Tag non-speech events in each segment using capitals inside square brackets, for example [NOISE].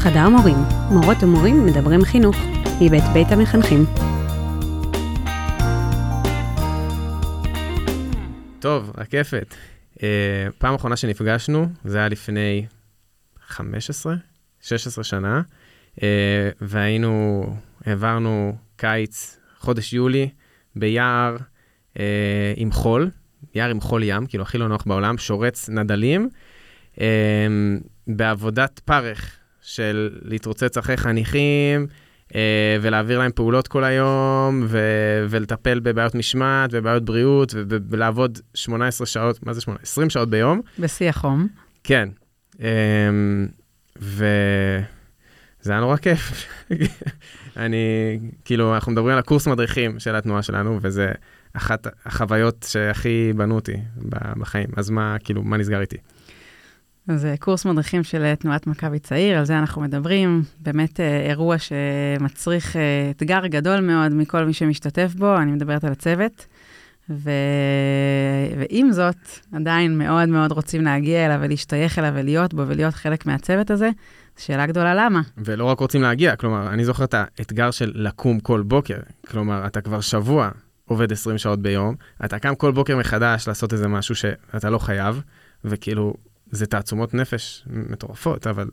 חדר מורים, מורות ומורים מדברים חינוך, מבית בית המחנכים. טוב, רקפת. אה, פעם אחרונה שנפגשנו, זה היה לפני 15, 16 שנה, אה, והיינו, העברנו קיץ, חודש יולי, ביער אה, עם חול, יער עם חול ים, כאילו הכי לא נוח בעולם, שורץ נדלים, אה, בעבודת פרך של להתרוצץ אחרי חניכים, אה, ולהעביר להם פעולות כל היום, ו- ולטפל בבעיות משמעת ובעיות בריאות, ו- ולעבוד 18 שעות, מה זה 18? 20 שעות ביום. בשיא החום. כן. אמ, וזה היה נורא כיף. [LAUGHS] אני, כאילו, אנחנו מדברים על הקורס מדריכים של התנועה שלנו, וזה אחת החוויות שהכי בנו אותי בחיים. אז מה, כאילו, מה נסגר איתי? זה קורס מדריכים של אה, תנועת מכבי צעיר, על זה אנחנו מדברים. באמת אה, אירוע שמצריך אה, אתגר גדול מאוד מכל מי שמשתתף בו, אני מדברת על הצוות. ו... ועם זאת, עדיין מאוד מאוד רוצים להגיע אליו ולהשתייך אליו ולהיות בו ולהיות חלק מהצוות הזה. שאלה גדולה למה. ולא רק רוצים להגיע, כלומר, אני זוכר את האתגר של לקום כל בוקר. כלומר, אתה כבר שבוע עובד 20 שעות ביום, אתה קם כל בוקר מחדש לעשות איזה משהו שאתה לא חייב, וכאילו, זה תעצומות נפש מטורפות, אבל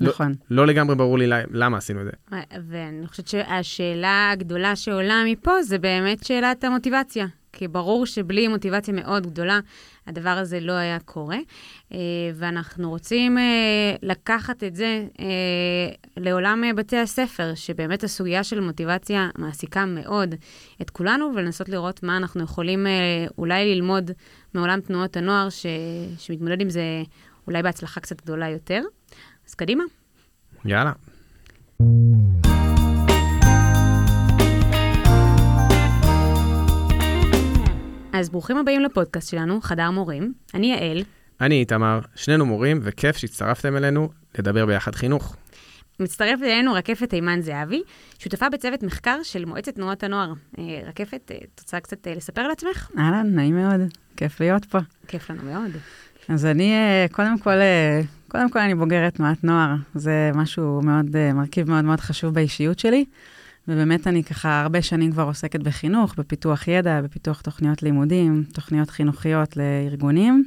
נכון. לא לגמרי ברור לי למה עשינו את זה. ואני חושבת שהשאלה הגדולה שעולה מפה זה באמת שאלת המוטיבציה. כי ברור שבלי מוטיבציה מאוד גדולה, הדבר הזה לא היה קורה. אה, ואנחנו רוצים אה, לקחת את זה אה, לעולם בתי הספר, שבאמת הסוגיה של מוטיבציה מעסיקה מאוד את כולנו, ולנסות לראות מה אנחנו יכולים אולי ללמוד מעולם תנועות הנוער, ש... שמתמודד עם זה אולי בהצלחה קצת גדולה יותר. אז קדימה. יאללה. אז ברוכים הבאים לפודקאסט שלנו, חדר מורים. אני יעל. אני איתמר, שנינו מורים, וכיף שהצטרפתם אלינו לדבר ביחד חינוך. מצטרפת אלינו רקפת אימן זהבי, שותפה בצוות מחקר של מועצת תנועות הנוער. אה, רקפת, את רוצה קצת אה, לספר על עצמך? אהלן, נעים מאוד, כיף להיות פה. כיף לנו מאוד. אז אני, אה, קודם כל, קודם כל אני בוגרת תנועת נוער, זה משהו מאוד, מרכיב מאוד מאוד חשוב באישיות שלי. ובאמת אני ככה הרבה שנים כבר עוסקת בחינוך, בפיתוח ידע, בפיתוח תוכניות לימודים, תוכניות חינוכיות לארגונים.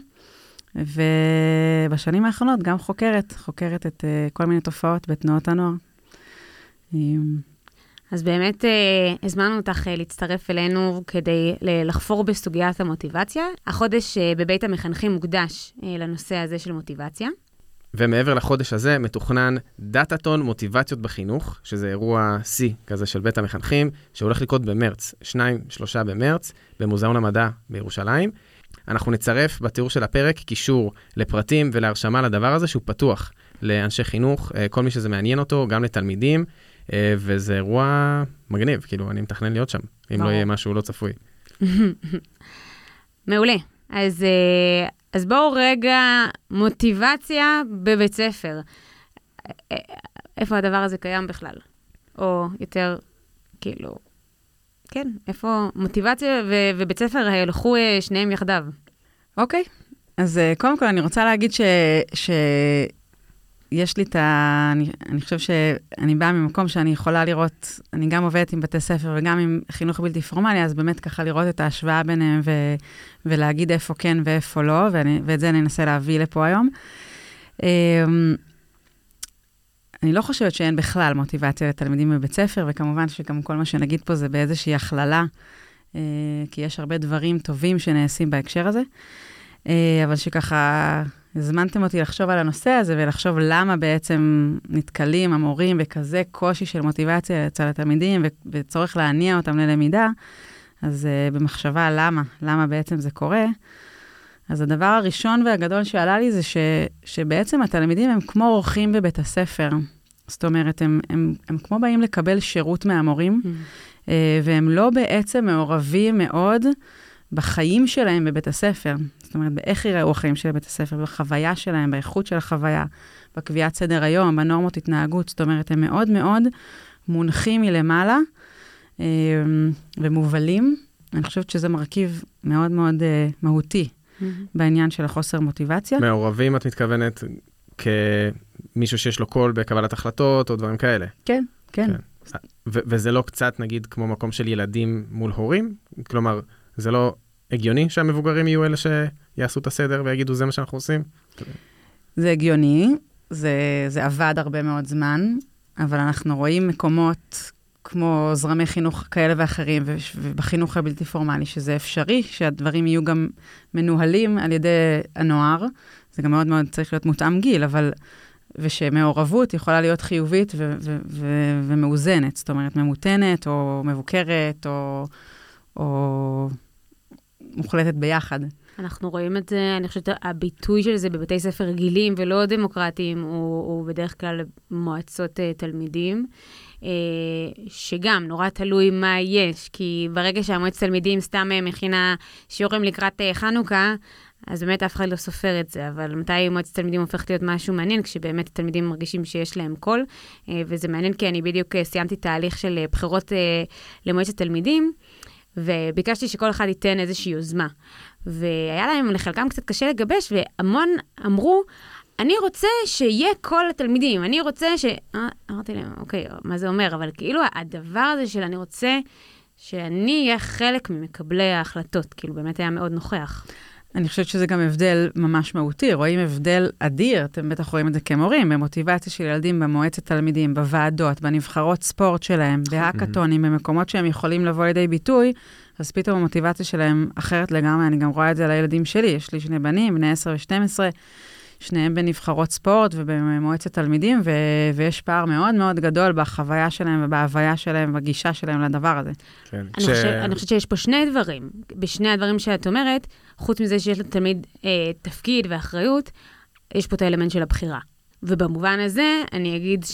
ובשנים האחרונות גם חוקרת, חוקרת את uh, כל מיני תופעות בתנועות הנוער. אז באמת uh, הזמנו אותך uh, להצטרף אלינו כדי לחפור בסוגיית המוטיבציה. החודש uh, בבית המחנכים מוקדש uh, לנושא הזה של מוטיבציה. ומעבר לחודש הזה מתוכנן דאטאטון מוטיבציות בחינוך, שזה אירוע שיא כזה של בית המחנכים, שהולך לקרות במרץ, 2-3 במרץ, במוזיאון המדע בירושלים. אנחנו נצרף בתיאור של הפרק קישור לפרטים ולהרשמה לדבר הזה, שהוא פתוח לאנשי חינוך, אה, כל מי שזה מעניין אותו, גם לתלמידים, אה, וזה אירוע מגניב, כאילו, אני מתכנן להיות שם, אם לא יהיה משהו לא צפוי. [LAUGHS] מעולה. אז, אה, אז בואו רגע, מוטיבציה בבית ספר. איפה הדבר הזה קיים בכלל? או יותר, כאילו, כן, איפה מוטיבציה ו- ובית ספר הלכו אה, שניהם יחדיו. אוקיי, אז אה, קודם כל אני רוצה להגיד ש... ש... יש לי את ה... אני, אני חושב שאני באה ממקום שאני יכולה לראות, אני גם עובדת עם בתי ספר וגם עם חינוך בלתי פורמלי, אז באמת ככה לראות את ההשוואה ביניהם ו, ולהגיד איפה כן ואיפה לא, ואני, ואת זה אני אנסה להביא לפה היום. אמ, אני לא חושבת שאין בכלל מוטיבציה לתלמידים בבית ספר, וכמובן שגם כל מה שנגיד פה זה באיזושהי הכללה, אה, כי יש הרבה דברים טובים שנעשים בהקשר הזה. אה, אבל שככה הזמנתם אותי לחשוב על הנושא הזה ולחשוב למה בעצם נתקלים המורים בכזה קושי של מוטיבציה אצל התלמידים וצורך להניע אותם ללמידה, אז uh, במחשבה למה, למה בעצם זה קורה. אז הדבר הראשון והגדול שעלה לי זה ש, שבעצם התלמידים הם כמו אורחים בבית הספר. זאת אומרת, הם, הם, הם כמו באים לקבל שירות מהמורים, mm. והם לא בעצם מעורבים מאוד בחיים שלהם בבית הספר. זאת אומרת, באיך יראו החיים של בית הספר, בחוויה שלהם, באיכות של החוויה, בקביעת סדר היום, בנורמות התנהגות. זאת אומרת, הם מאוד מאוד מונחים מלמעלה אה, ומובלים. אני חושבת שזה מרכיב מאוד מאוד uh, מהותי mm-hmm. בעניין של החוסר מוטיבציה. מעורבים, את מתכוונת, מישהו שיש לו קול בקבלת החלטות או דברים כאלה. כן, כן. כן. ו- וזה לא קצת, נגיד, כמו מקום של ילדים מול הורים? כלומר, זה לא הגיוני שהמבוגרים יהיו אלה שיעשו את הסדר ויגידו, זה מה שאנחנו עושים? זה הגיוני, זה, זה עבד הרבה מאוד זמן, אבל אנחנו רואים מקומות כמו זרמי חינוך כאלה ואחרים, ובחינוך הבלתי פורמלי, שזה אפשרי, שהדברים יהיו גם מנוהלים על ידי הנוער. זה גם מאוד מאוד צריך להיות מותאם גיל, אבל... ושמעורבות יכולה להיות חיובית ו- ו- ו- ומאוזנת, זאת אומרת, ממותנת או מבוקרת או, או מוחלטת ביחד. אנחנו רואים את זה, אני חושבת, הביטוי של זה בבתי ספר רגילים ולא דמוקרטיים, הוא, הוא בדרך כלל מועצות uh, תלמידים, uh, שגם נורא תלוי מה יש, כי ברגע שהמועצת תלמידים סתם uh, מכינה שיעורים לקראת uh, חנוכה, אז באמת אף אחד לא סופר את זה, אבל מתי מועצת תלמידים הופכת להיות משהו מעניין? כשבאמת התלמידים מרגישים שיש להם קול, וזה מעניין כי אני בדיוק סיימתי תהליך של בחירות למועצת תלמידים, וביקשתי שכל אחד ייתן איזושהי יוזמה. והיה להם לחלקם קצת קשה לגבש, והמון אמרו, אני רוצה שיהיה כל התלמידים, אני רוצה ש... אה, אמרתי להם, אוקיי, מה זה אומר? אבל כאילו הדבר הזה של אני רוצה שאני אהיה חלק ממקבלי ההחלטות, כאילו באמת היה מאוד נוכח. אני חושבת שזה גם הבדל ממש מהותי, רואים הבדל אדיר, אתם בטח רואים את זה כמורים, במוטיבציה של ילדים במועצת תלמידים, בוועדות, בנבחרות ספורט שלהם, בהאקתונים, במקומות שהם יכולים לבוא לידי ביטוי, אז פתאום המוטיבציה שלהם אחרת לגמרי, אני גם רואה את זה על הילדים שלי, יש לי שני בנים, בני 10 ו-12, שניהם בנבחרות ספורט ובמועצת תלמידים, ו- ויש פער מאוד מאוד גדול בחוויה שלהם ובהוויה שלהם, בגישה שלהם לדבר הזה. כן. אני, ש... חושב, אני חושבת שיש פה שני דברים. בשני הדברים שאת אומרת, חוץ מזה שיש לתלמיד אה, תפקיד ואחריות, יש פה את האלמנט של הבחירה. ובמובן הזה, אני אגיד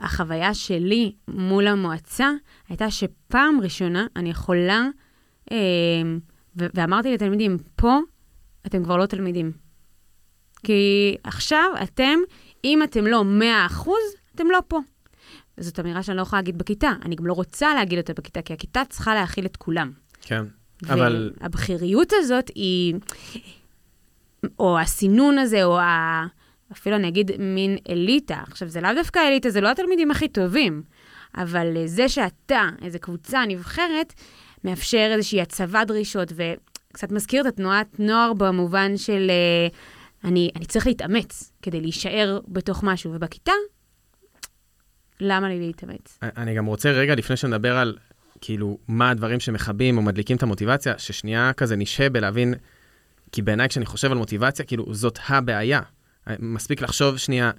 שהחוויה שלי מול המועצה הייתה שפעם ראשונה אני יכולה, אה, ו- ואמרתי לתלמידים, פה אתם כבר לא תלמידים. כי עכשיו אתם, אם אתם לא 100%, אתם לא פה. וזאת אמירה שאני לא יכולה להגיד בכיתה. אני גם לא רוצה להגיד אותה בכיתה, כי הכיתה צריכה להכיל את כולם. כן, אבל... והבכיריות הזאת היא, או הסינון הזה, או ה... אפילו אני אגיד מין אליטה. עכשיו, זה לאו דווקא אליטה, זה לא התלמידים הכי טובים, אבל זה שאתה, איזו קבוצה נבחרת, מאפשר איזושהי הצבת דרישות, וקצת מזכיר את התנועת נוער במובן של... Uh, אני, אני צריך להתאמץ כדי להישאר בתוך משהו, ובכיתה, למה לי להתאמץ? אני גם רוצה רגע, לפני שנדבר על כאילו מה הדברים שמכבים או מדליקים את המוטיבציה, ששנייה כזה נשהה בלהבין, כי בעיניי כשאני חושב על מוטיבציה, כאילו זאת הבעיה. מספיק לחשוב שנייה...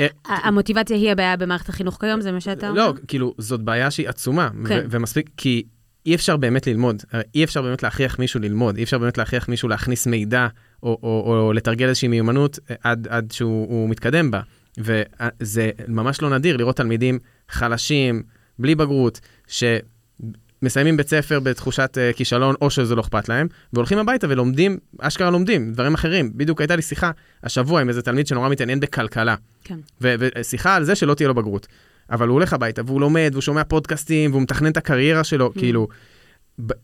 אה, המוטיבציה היא הבעיה במערכת החינוך כיום, זה מה שאתה אומר? לא, כאילו, זאת בעיה שהיא עצומה. כן. ומספיק, כי אי אפשר באמת ללמוד, אי אפשר באמת להכריח מישהו ללמוד, אי אפשר באמת להכריח מישהו להכניס מידע או, או, או לתרגל איזושהי מיומנות אה, עד, עד שהוא מתקדם בה. וזה ממש לא נדיר לראות תלמידים חלשים, בלי בגרות, שמסיימים בית ספר בתחושת uh, כישלון, או שזה לא אכפת להם, והולכים הביתה ולומדים, אשכרה לומדים, דברים אחרים. בדיוק הייתה לי שיחה השבוע עם איזה תלמיד שנורא מתעניין בכלכלה. כן. ושיחה על זה שלא תהיה לו בגרות. אבל הוא הולך הביתה והוא לומד, והוא שומע פודקאסטים, והוא מתכנן את הקריירה שלו, mm. כאילו,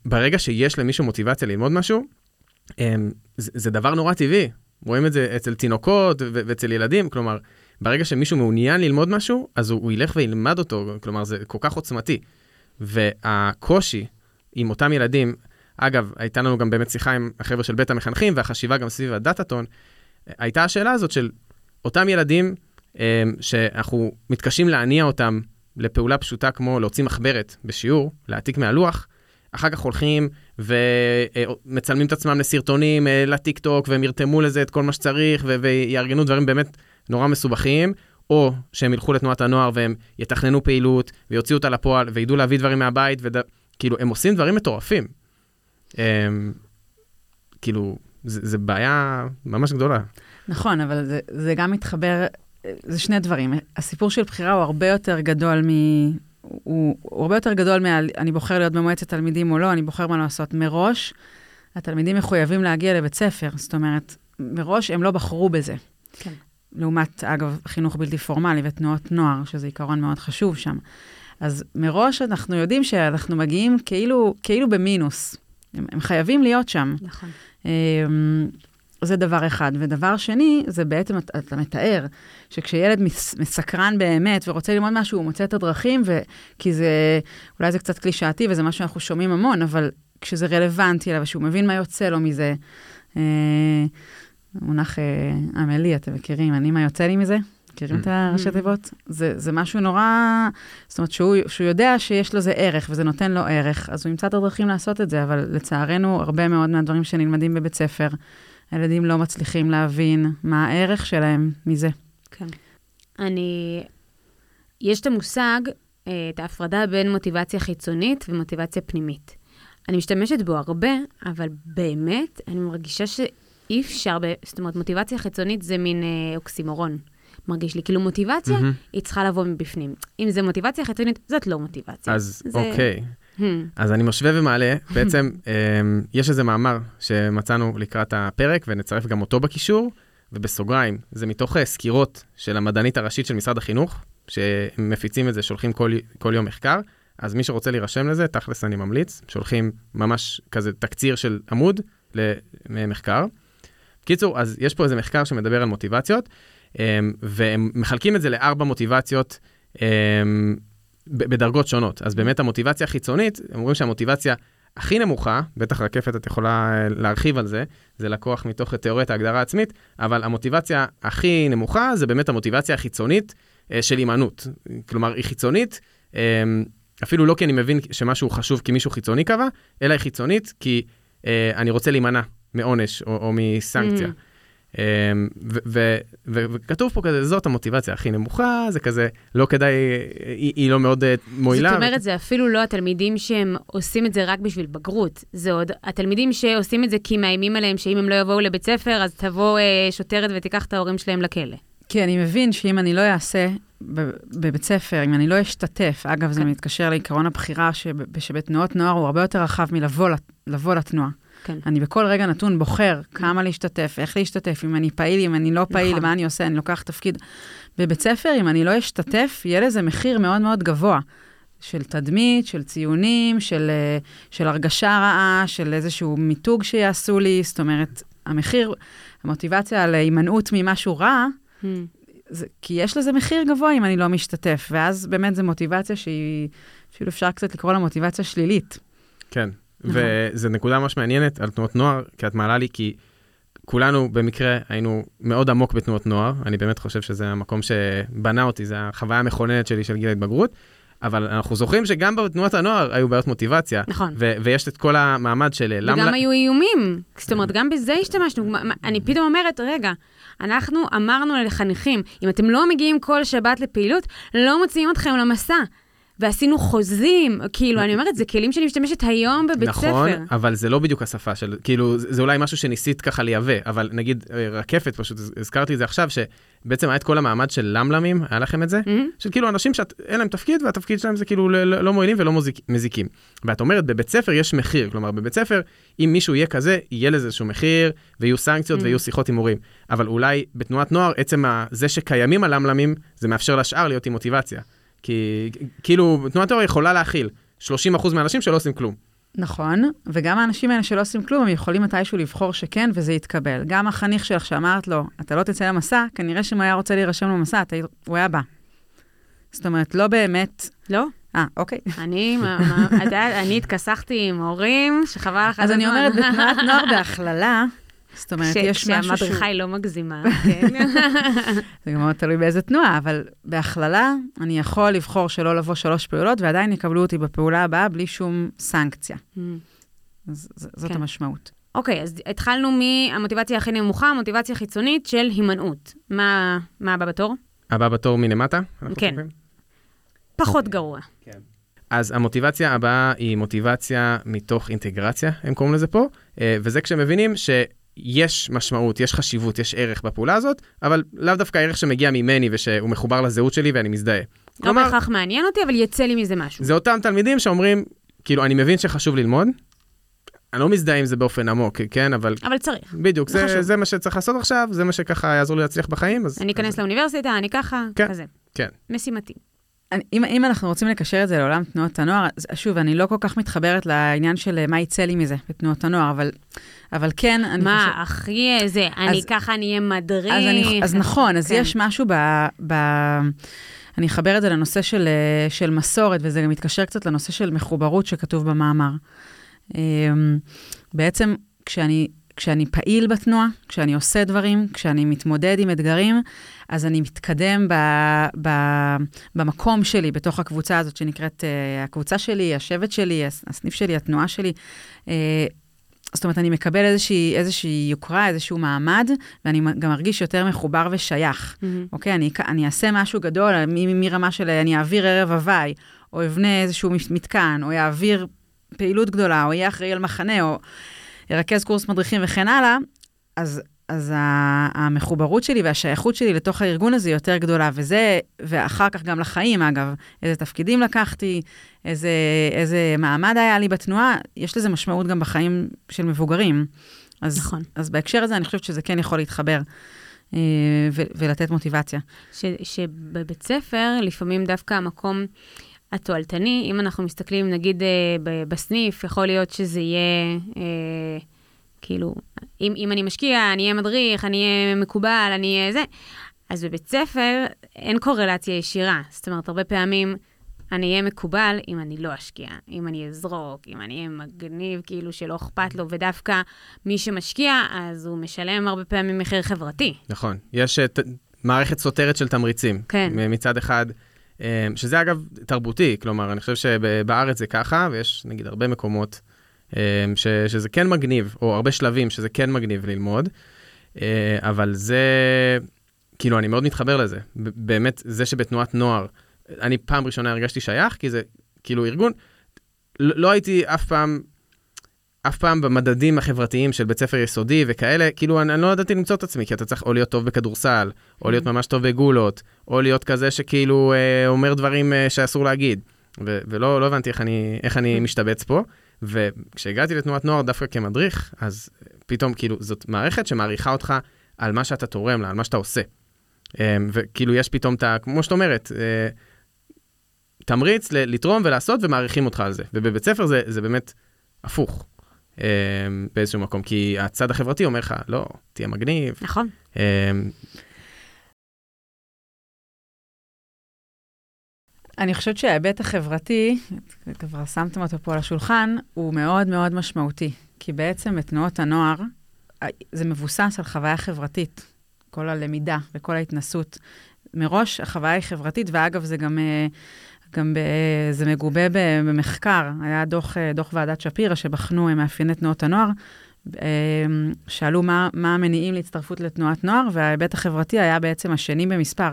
ברגע שיש למישהו מוטיבציה ללמוד משהו, אמ, זה, זה דבר נורא טבעי. רואים את זה אצל תינוקות ואצל ילדים, כלומר, ברגע שמישהו מעוניין ללמוד משהו, אז הוא, הוא ילך וילמד אותו, כלומר, זה כל כך עוצמתי. והקושי עם אותם ילדים, אגב, הייתה לנו גם באמת שיחה עם החבר'ה של בית המחנכים, והחשיבה גם סביב הדאטאטון, הייתה השאלה הזאת של אותם ילדים שאנחנו מתקשים להניע אותם לפעולה פשוטה כמו להוציא מחברת בשיעור, להעתיק מהלוח, אחר כך הולכים ומצלמים את עצמם לסרטונים אה, לטיק טוק, והם ירתמו לזה את כל מה שצריך, ויארגנו דברים באמת נורא מסובכים, או שהם ילכו לתנועת הנוער והם יתכננו פעילות, ויוציאו אותה לפועל, וידעו להביא דברים מהבית, וכאילו, הם עושים דברים מטורפים. הם... כאילו, זה, זה בעיה ממש גדולה. נכון, אבל זה, זה גם מתחבר, זה שני דברים. הסיפור של בחירה הוא הרבה יותר גדול מ... הוא, הוא הרבה יותר גדול מה... אני בוחר להיות במועצת תלמידים או לא, אני בוחר מה לעשות. מראש, התלמידים מחויבים להגיע לבית ספר. זאת אומרת, מראש הם לא בחרו בזה. כן. לעומת, אגב, חינוך בלתי פורמלי ותנועות נוער, שזה עיקרון מאוד חשוב שם. אז מראש אנחנו יודעים שאנחנו מגיעים כאילו, כאילו במינוס. הם, הם חייבים להיות שם. נכון. זה דבר אחד. ודבר שני, זה בעצם, אתה, אתה מתאר, שכשילד מס, מסקרן באמת ורוצה ללמוד משהו, הוא מוצא את הדרכים, ו... כי זה, אולי זה קצת קלישאתי וזה מה שאנחנו שומעים המון, אבל כשזה רלוונטי אליו, ושהוא מבין מה יוצא לו מזה, אה, מונח אה, עמלי, אתם מכירים, אני מה יוצא לי מזה? מכירים את הראשי תיבות? זה, זה משהו נורא, זאת אומרת שהוא, שהוא יודע שיש לזה ערך וזה נותן לו ערך, אז הוא ימצא את הדרכים לעשות את זה, אבל לצערנו, הרבה מאוד מהדברים שנלמדים בבית ספר, הילדים לא מצליחים להבין מה הערך שלהם מזה. כן. אני... יש את המושג, אה, את ההפרדה בין מוטיבציה חיצונית ומוטיבציה פנימית. אני משתמשת בו הרבה, אבל באמת, אני מרגישה שאי אפשר, ב... זאת אומרת, מוטיבציה חיצונית זה מין אה, אוקסימורון. מרגיש לי. כאילו מוטיבציה, mm-hmm. היא צריכה לבוא מבפנים. אם זה מוטיבציה חיצונית, זאת לא מוטיבציה. אז זה... אוקיי. Hmm. אז אני משווה ומעלה, בעצם [LAUGHS] אמ, יש איזה מאמר שמצאנו לקראת הפרק, ונצרף גם אותו בקישור, ובסוגריים, זה מתוך אה, סקירות של המדענית הראשית של משרד החינוך, שמפיצים את זה, שולחים כל, כל יום מחקר, אז מי שרוצה להירשם לזה, תכלס אני ממליץ, שולחים ממש כזה תקציר של עמוד למחקר. קיצור, אז יש פה איזה מחקר שמדבר על מוטיבציות, אמ, והם מחלקים את זה לארבע מוטיבציות אמ, בדרגות שונות. אז באמת המוטיבציה החיצונית, אומרים שהמוטיבציה הכי נמוכה, בטח רקפת את יכולה אה, להרחיב על זה, זה לקוח מתוך תיאוריית ההגדרה העצמית, אבל המוטיבציה הכי נמוכה זה באמת המוטיבציה החיצונית אה, של הימנעות. כלומר, היא חיצונית, אמ, אפילו לא כי אני מבין שמשהו חשוב כי מישהו חיצוני קבע, אלא היא חיצונית כי אה, אני רוצה להימנע מעונש או, או מסנקציה. Mm. אמ, וכתוב פה כזה, זאת המוטיבציה הכי נמוכה, זה כזה, לא כדאי, היא, היא לא מאוד אה, מועילה. זאת אומרת, זה אפילו לא התלמידים שהם עושים את זה רק בשביל בגרות, זה עוד התלמידים שעושים את זה כי מאיימים עליהם שאם הם לא יבואו לבית ספר, אז תבוא אה, שוטרת ותיקח את ההורים שלהם לכלא. כי אני מבין שאם אני לא אעשה בבית ספר, אם אני לא אשתתף, אגב, זה כן. מתקשר לעקרון הבחירה שבתנועות נוער הוא הרבה יותר רחב מלבוא לתנועה. כן. אני בכל רגע נתון בוחר כמה להשתתף, איך להשתתף, אם אני פעיל, אם אני לא פעיל, נכון. מה אני עושה, אני לוקח תפקיד. בבית ספר, אם אני לא אשתתף, יהיה לזה מחיר מאוד מאוד גבוה. של תדמית, של ציונים, של, אה, של הרגשה רעה, של איזשהו מיתוג שיעשו לי. זאת אומרת, המחיר, המוטיבציה על הימנעות ממשהו רע, hmm. זה, כי יש לזה מחיר גבוה אם אני לא משתתף, ואז באמת זו מוטיבציה שהיא, אפילו אפשר קצת לקרוא לה מוטיבציה שלילית. כן, נכון. וזו נקודה ממש מעניינת על תנועות נוער, כי את מעלה לי, כי כולנו במקרה היינו מאוד עמוק בתנועות נוער, אני באמת חושב שזה המקום שבנה אותי, זו החוויה המכוננת שלי של גיל ההתבגרות. אבל אנחנו זוכרים שגם בתנועת הנוער היו בעיות מוטיבציה. נכון. ו- ויש את כל המעמד של למה... וגם היו איומים. זאת אומרת, גם בזה השתמשנו. אני פתאום אומרת, רגע, אנחנו אמרנו לחניכים, אם אתם לא מגיעים כל שבת לפעילות, לא מוציאים אתכם למסע. ועשינו חוזים, כאילו, אני אומרת, זה כלים שאני משתמשת היום בבית נכון, ספר. נכון, אבל זה לא בדיוק השפה של, כאילו, זה אולי משהו שניסית ככה לייבא, אבל נגיד, אה, רקפת, פשוט הזכרתי את זה עכשיו, שבעצם היה את כל המעמד של למלמים, היה לכם את זה? Mm-hmm. של כאילו אנשים שאין להם תפקיד, והתפקיד שלהם זה כאילו לא, לא מועילים ולא מוזיק, מזיקים. ואת אומרת, בבית ספר יש מחיר, כלומר, בבית ספר, אם מישהו יהיה כזה, יהיה לזה איזשהו מחיר, ויהיו סנקציות mm-hmm. ויהיו שיחות עם הורים. אבל אולי בתנועת נוער, עצם זה שקיימים הלמלמים, זה מאפשר לשאר להיות עם מוטיבציה. כי כאילו, תנועת אור יכולה להכיל 30% מהאנשים שלא עושים כלום. נכון, וגם האנשים האלה שלא עושים כלום, הם יכולים מתישהו לבחור שכן, וזה יתקבל. גם החניך שלך שאמרת לו, אתה לא תצא למסע, כנראה שאם הוא היה רוצה להירשם למסע, אתה, הוא היה בא. זאת אומרת, לא באמת... לא. אה, אוקיי. [LAUGHS] אני, אני התכסחתי עם הורים, שחבל לך אז אני אומרת, בתנועת [LAUGHS] נוער בהכללה, זאת אומרת, יש משהו שהוא... כשהמדריכה היא לא מגזימה, [LAUGHS] כן. זה גם מאוד תלוי באיזה תנועה, אבל בהכללה, אני יכול לבחור שלא לבוא שלוש פעולות, ועדיין יקבלו אותי בפעולה הבאה בלי שום סנקציה. Mm. אז זאת כן. המשמעות. אוקיי, אז התחלנו מהמוטיבציה הכי נמוכה, המוטיבציה החיצונית של הימנעות. מה, מה הבא בתור? הבא בתור מלמטה? כן. פחות גרוע. כן. אז המוטיבציה הבאה היא מוטיבציה מתוך אינטגרציה, הם קוראים לזה פה, אה, וזה כשמבינים ש... יש משמעות, יש חשיבות, יש ערך בפעולה הזאת, אבל לאו דווקא ערך שמגיע ממני ושהוא מחובר לזהות שלי ואני מזדהה. לא בהכרח מעניין אותי, אבל יצא לי מזה משהו. זה אותם תלמידים שאומרים, כאילו, אני מבין שחשוב ללמוד, אני לא מזדהה עם זה באופן עמוק, כן, אבל... אבל צריך. בדיוק, זה, זה, זה מה שצריך לעשות עכשיו, זה מה שככה יעזור לי להצליח בחיים, אז... אני אכנס אז... לאוניברסיטה, אני ככה, כן, כזה. כן. משימתי. אני, אם, אם אנחנו רוצים לקשר את זה לעולם תנועות הנוער, אז שוב, אני לא כל כך מתחברת לעניין של אה, מה יצא לי מזה בתנועות הנוער, אבל, אבל כן, אני מה, חושבת... הכי זה, אני ככה, אני אהיה מדריך. אז, אני, אז נכון, אז כן. יש משהו ב... ב אני אחבר את זה לנושא של, אה, של מסורת, וזה גם מתקשר קצת לנושא של מחוברות שכתוב במאמר. אמ, בעצם, כשאני, כשאני פעיל בתנועה, כשאני עושה דברים, כשאני מתמודד עם אתגרים, אז אני מתקדם ב, ב, במקום שלי, בתוך הקבוצה הזאת שנקראת uh, הקבוצה שלי, השבט שלי, הס- הסניף שלי, התנועה שלי. Uh, זאת אומרת, אני מקבל איזושהי, איזושהי יוקרה, איזשהו מעמד, ואני גם מרגיש יותר מחובר ושייך. מהמם. אוקיי? אני, אני אעשה משהו גדול, מרמה של אני אעביר ערב הוואי, או אבנה איזשהו מתקן, או יעביר פעילות גדולה, או יהיה אחראי על מחנה, או ירכז קורס מדריכים וכן הלאה, אז, אז המחוברות שלי והשייכות שלי לתוך הארגון הזה יותר גדולה, וזה, ואחר כך גם לחיים, אגב, איזה תפקידים לקחתי, איזה, איזה מעמד היה לי בתנועה, יש לזה משמעות גם בחיים של מבוגרים. אז, נכון. אז בהקשר הזה, אני חושבת שזה כן יכול להתחבר. אה, ו- ולתת מוטיבציה. ש, שבבית ספר, לפעמים דווקא המקום התועלתני, אם אנחנו מסתכלים, נגיד, אה, בסניף, יכול להיות שזה יהיה, אה, כאילו, אם, אם אני משקיע, אני אהיה מדריך, אני אהיה מקובל, אני אהיה זה. אז בבית ספר אין קורלציה ישירה. זאת אומרת, הרבה פעמים אני אהיה מקובל אם אני לא אשקיע, אם אני אזרוק, אם אני אהיה מגניב, כאילו שלא אכפת לו, ודווקא מי שמשקיע, אז הוא משלם הרבה פעמים מחיר חברתי. נכון. יש uh, ת- מערכת סותרת של תמריצים. כן. מצד אחד, um, שזה אגב תרבותי, כלומר, אני חושב שבארץ זה ככה, ויש נגיד הרבה מקומות ש, שזה כן מגניב, או הרבה שלבים שזה כן מגניב ללמוד, uh, אבל זה, כאילו, אני מאוד מתחבר לזה. באמת, זה שבתנועת נוער, אני פעם ראשונה הרגשתי שייך, כי זה כאילו ארגון, לא, לא הייתי אף פעם... אף פעם במדדים החברתיים של בית ספר יסודי וכאלה, כאילו אני, אני לא ידעתי למצוא את עצמי, כי אתה צריך או להיות טוב בכדורסל, או להיות ממש טוב בגולות, או להיות כזה שכאילו אה, אומר דברים אה, שאסור להגיד. ו- ולא לא הבנתי איך אני, איך אני משתבץ פה. וכשהגעתי לתנועת נוער דווקא כמדריך, אז פתאום כאילו זאת מערכת שמעריכה אותך על מה שאתה תורם לה, על מה שאתה עושה. אה, וכאילו יש פתאום את ה... כמו שאת אומרת, אה, תמריץ ל- לתרום ולעשות ומעריכים אותך על זה. ובבית ספר זה, זה באמת הפוך. אה, באיזשהו מקום, כי הצד החברתי אומר לך, לא, תהיה מגניב. נכון. אה, אני חושבת שההיבט החברתי, כבר שמתם אותו פה על השולחן, הוא מאוד מאוד משמעותי. כי בעצם בתנועות הנוער, זה מבוסס על חוויה חברתית. כל הלמידה וכל ההתנסות. מראש החוויה היא חברתית, ואגב, זה גם, אה, גם ב, זה מגובה במחקר. היה דוח, אה, דוח ועדת שפירא שבחנו אה, מאפייני תנועות הנוער. אה, שאלו מה, מה המניעים להצטרפות לתנועת נוער, וההיבט החברתי היה בעצם השני במספר.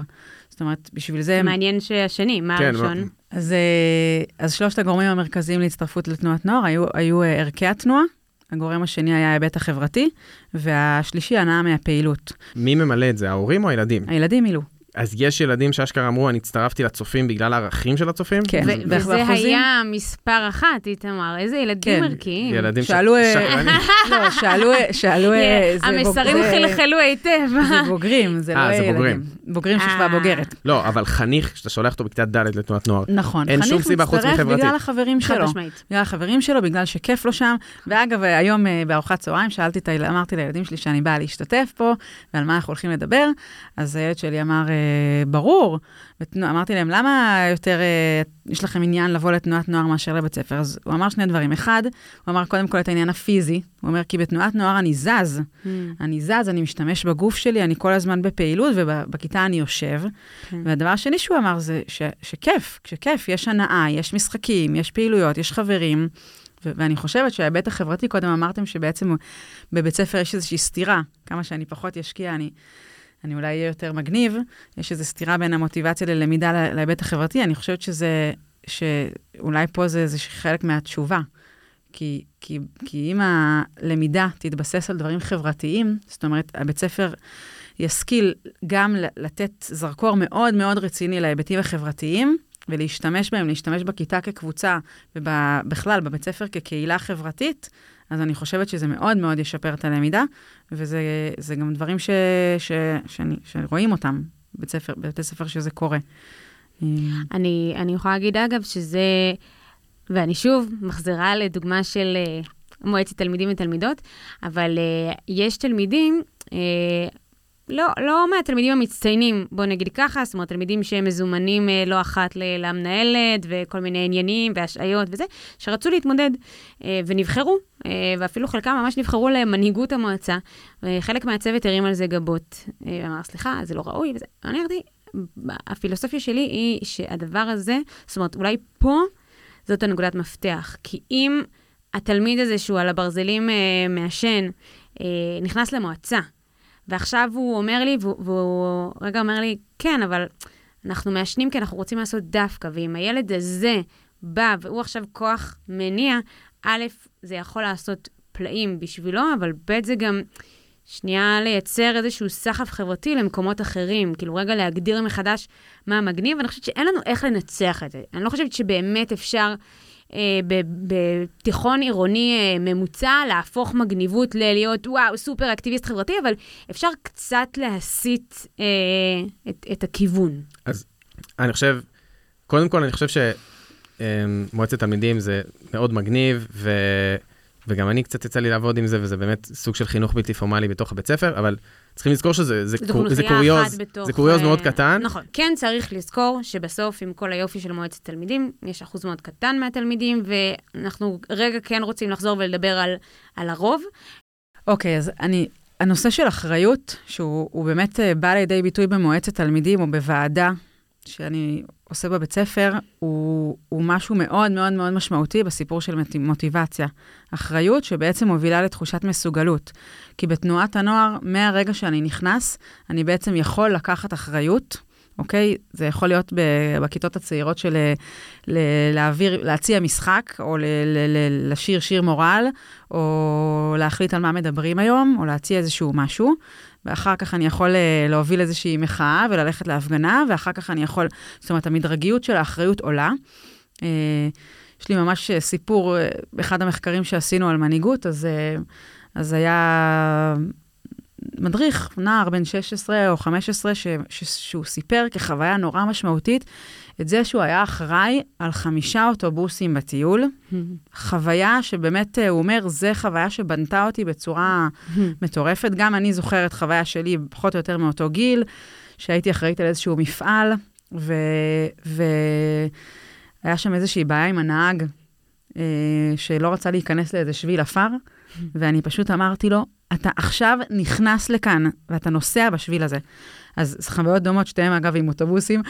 זאת אומרת, בשביל זה... מעניין שהשני, מה כן, הראשון? מה- אז, אה, אז שלושת הגורמים המרכזיים להצטרפות לתנועת נוער היו, היו אה, ערכי התנועה, הגורם השני היה ההיבט החברתי, והשלישי הנאה מהפעילות. מי ממלא את זה, ההורים או הילדים? הילדים מילאו. אז יש ילדים שאשכרה אמרו, אני הצטרפתי לצופים בגלל הערכים של הצופים? כן. וזה באחוזים? היה מספר אחת, איתמר, איזה ילדים כן. ערכיים. ילדים שאלו, אה. [LAUGHS] לא, שאלו, שאלו, אה, זה המסרים חלחלו היטב. זה בוגרים, זה לא אה, זה ילדים. בוגרים. בוגרים של שכבה. בוגרת. לא, אבל חניך, שאתה שולח אותו בכיתה ד' לתנועת נוער. נכון. אין שום חניך סיבה חוץ מצטרף מחברתית. בגלל החברים חד שלו. משמעית. בגלל החברים שלו, בגלל שכיף לו שם. ואגב, היום בארוחת צהריים שאלתי, אמרתי לילדים שלי שאני באה להשתתף פה, ועל מה אנחנו הולכים לדבר. אז הילד שלי אמר, ברור. ותנו- אמרתי להם, למה יותר אה, יש לכם עניין לבוא לתנועת נוער מאשר לבית ספר? אז הוא אמר שני דברים. אחד, הוא אמר קודם כל את העניין הפיזי. הוא אומר, כי בתנועת נוער אני זז. Mm. אני זז, אני משתמש בגוף שלי, אני כל הזמן בפעילות, ובכיתה אני יושב. כן. והדבר השני שהוא אמר זה ש, שכיף, שכיף, יש הנאה, יש משחקים, יש פעילויות, יש חברים. ו- ואני חושבת שההיבט החברתי, קודם אמרתם שבעצם בבית ספר יש איזושהי סתירה. כמה שאני פחות אשקיע, אני, אני אולי אהיה יותר מגניב. יש איזו סתירה בין המוטיבציה ללמידה לה- להיבט החברתי. אני חושבת שזה, שאולי פה זה איזה חלק מהתשובה. כי, כי, כי אם הלמידה תתבסס על דברים חברתיים, זאת אומרת, הבית ספר ישכיל גם לתת זרקור מאוד מאוד רציני להיבטים החברתיים, ולהשתמש בהם, להשתמש בכיתה כקבוצה, ובכלל, בבית ספר כקהילה חברתית, אז אני חושבת שזה מאוד מאוד ישפר את הלמידה, וזה זה גם דברים ש, ש, שאני, שרואים אותם בבית ספר, בבתי ספר שזה קורה. אני, אני יכולה להגיד, אגב, שזה, ואני שוב מחזירה לדוגמה של uh, מועצת תלמידים ותלמידות, אבל uh, יש תלמידים, uh, לא, לא מהתלמידים המצטיינים, בוא נגיד ככה, זאת אומרת, תלמידים שהם מזומנים uh, לא אחת למנהלת וכל מיני עניינים והשעיות וזה, שרצו להתמודד uh, ונבחרו, uh, ואפילו חלקם ממש נבחרו למנהיגות המועצה, וחלק מהצוות הרים על זה גבות. ואמר, סליחה, זה לא ראוי וזה. אני אמרתי, הפילוסופיה שלי היא שהדבר הזה, זאת אומרת, אולי פה זאת הנקודת מפתח. כי אם התלמיד הזה שהוא על הברזלים אה, מעשן, אה, נכנס למועצה, ועכשיו הוא אומר לי, והוא, והוא רגע אומר לי, כן, אבל אנחנו מעשנים כי אנחנו רוצים לעשות דווקא, ואם הילד הזה בא והוא עכשיו כוח מניע, א', זה יכול לעשות פלאים בשבילו, אבל ב', זה גם... שנייה לייצר איזשהו סחף חברתי למקומות אחרים, כאילו רגע להגדיר מחדש מה מגניב, ואני חושבת שאין לנו איך לנצח את זה. אני לא חושבת שבאמת אפשר בתיכון עירוני אה, ממוצע להפוך מגניבות ללהיות, וואו, סופר אקטיביסט חברתי, אבל אפשר קצת להסיט אה, את, את הכיוון. אז אני חושב, קודם כל, אני חושב שמועצת אה, תלמידים זה מאוד מגניב, ו... וגם אני קצת יצא לי לעבוד עם זה, וזה באמת סוג של חינוך בלתי פורמלי בתוך הבית ספר, אבל צריכים לזכור שזה זה קור, זה קוריוז, בתוך, זה קוריוז מאוד אה, קטן. נכון. כן צריך לזכור שבסוף, עם כל היופי של מועצת תלמידים, יש אחוז מאוד קטן מהתלמידים, ואנחנו רגע כן רוצים לחזור ולדבר על, על הרוב. אוקיי, okay, אז אני, הנושא של אחריות, שהוא באמת אה, בא לידי ביטוי במועצת תלמידים או בוועדה שאני עושה בבית ספר, הוא, הוא משהו מאוד מאוד מאוד משמעותי בסיפור של מוטיבציה. אחריות שבעצם מובילה לתחושת מסוגלות. כי בתנועת הנוער, מהרגע שאני נכנס, אני בעצם יכול לקחת אחריות, אוקיי? זה יכול להיות בכיתות הצעירות של להעביר, להציע משחק, או לשיר שיר מורל, או להחליט על מה מדברים היום, או להציע איזשהו משהו. ואחר כך אני יכול אה, להוביל איזושהי מחאה וללכת להפגנה, ואחר כך אני יכול, זאת אומרת, המדרגיות של האחריות עולה. אה, יש לי ממש סיפור, אה, באחד המחקרים שעשינו על מנהיגות, אז, אז היה מדריך, נער בן 16 או 15, ש, ש, שהוא סיפר כחוויה נורא משמעותית את זה שהוא היה אחראי על חמישה אוטובוסים בטיול. חוויה שבאמת, הוא אומר, זה חוויה שבנתה אותי בצורה מטורפת. גם אני זוכרת חוויה שלי, פחות או יותר מאותו גיל, שהייתי אחראית על איזשהו מפעל, והיה שם איזושהי בעיה עם הנהג, אה, שלא רצה להיכנס לאיזה שביל עפר, ואני פשוט אמרתי לו, אתה עכשיו נכנס לכאן, ואתה נוסע בשביל הזה. אז זה חוויות דומות, שתיהן אגב עם אוטובוסים,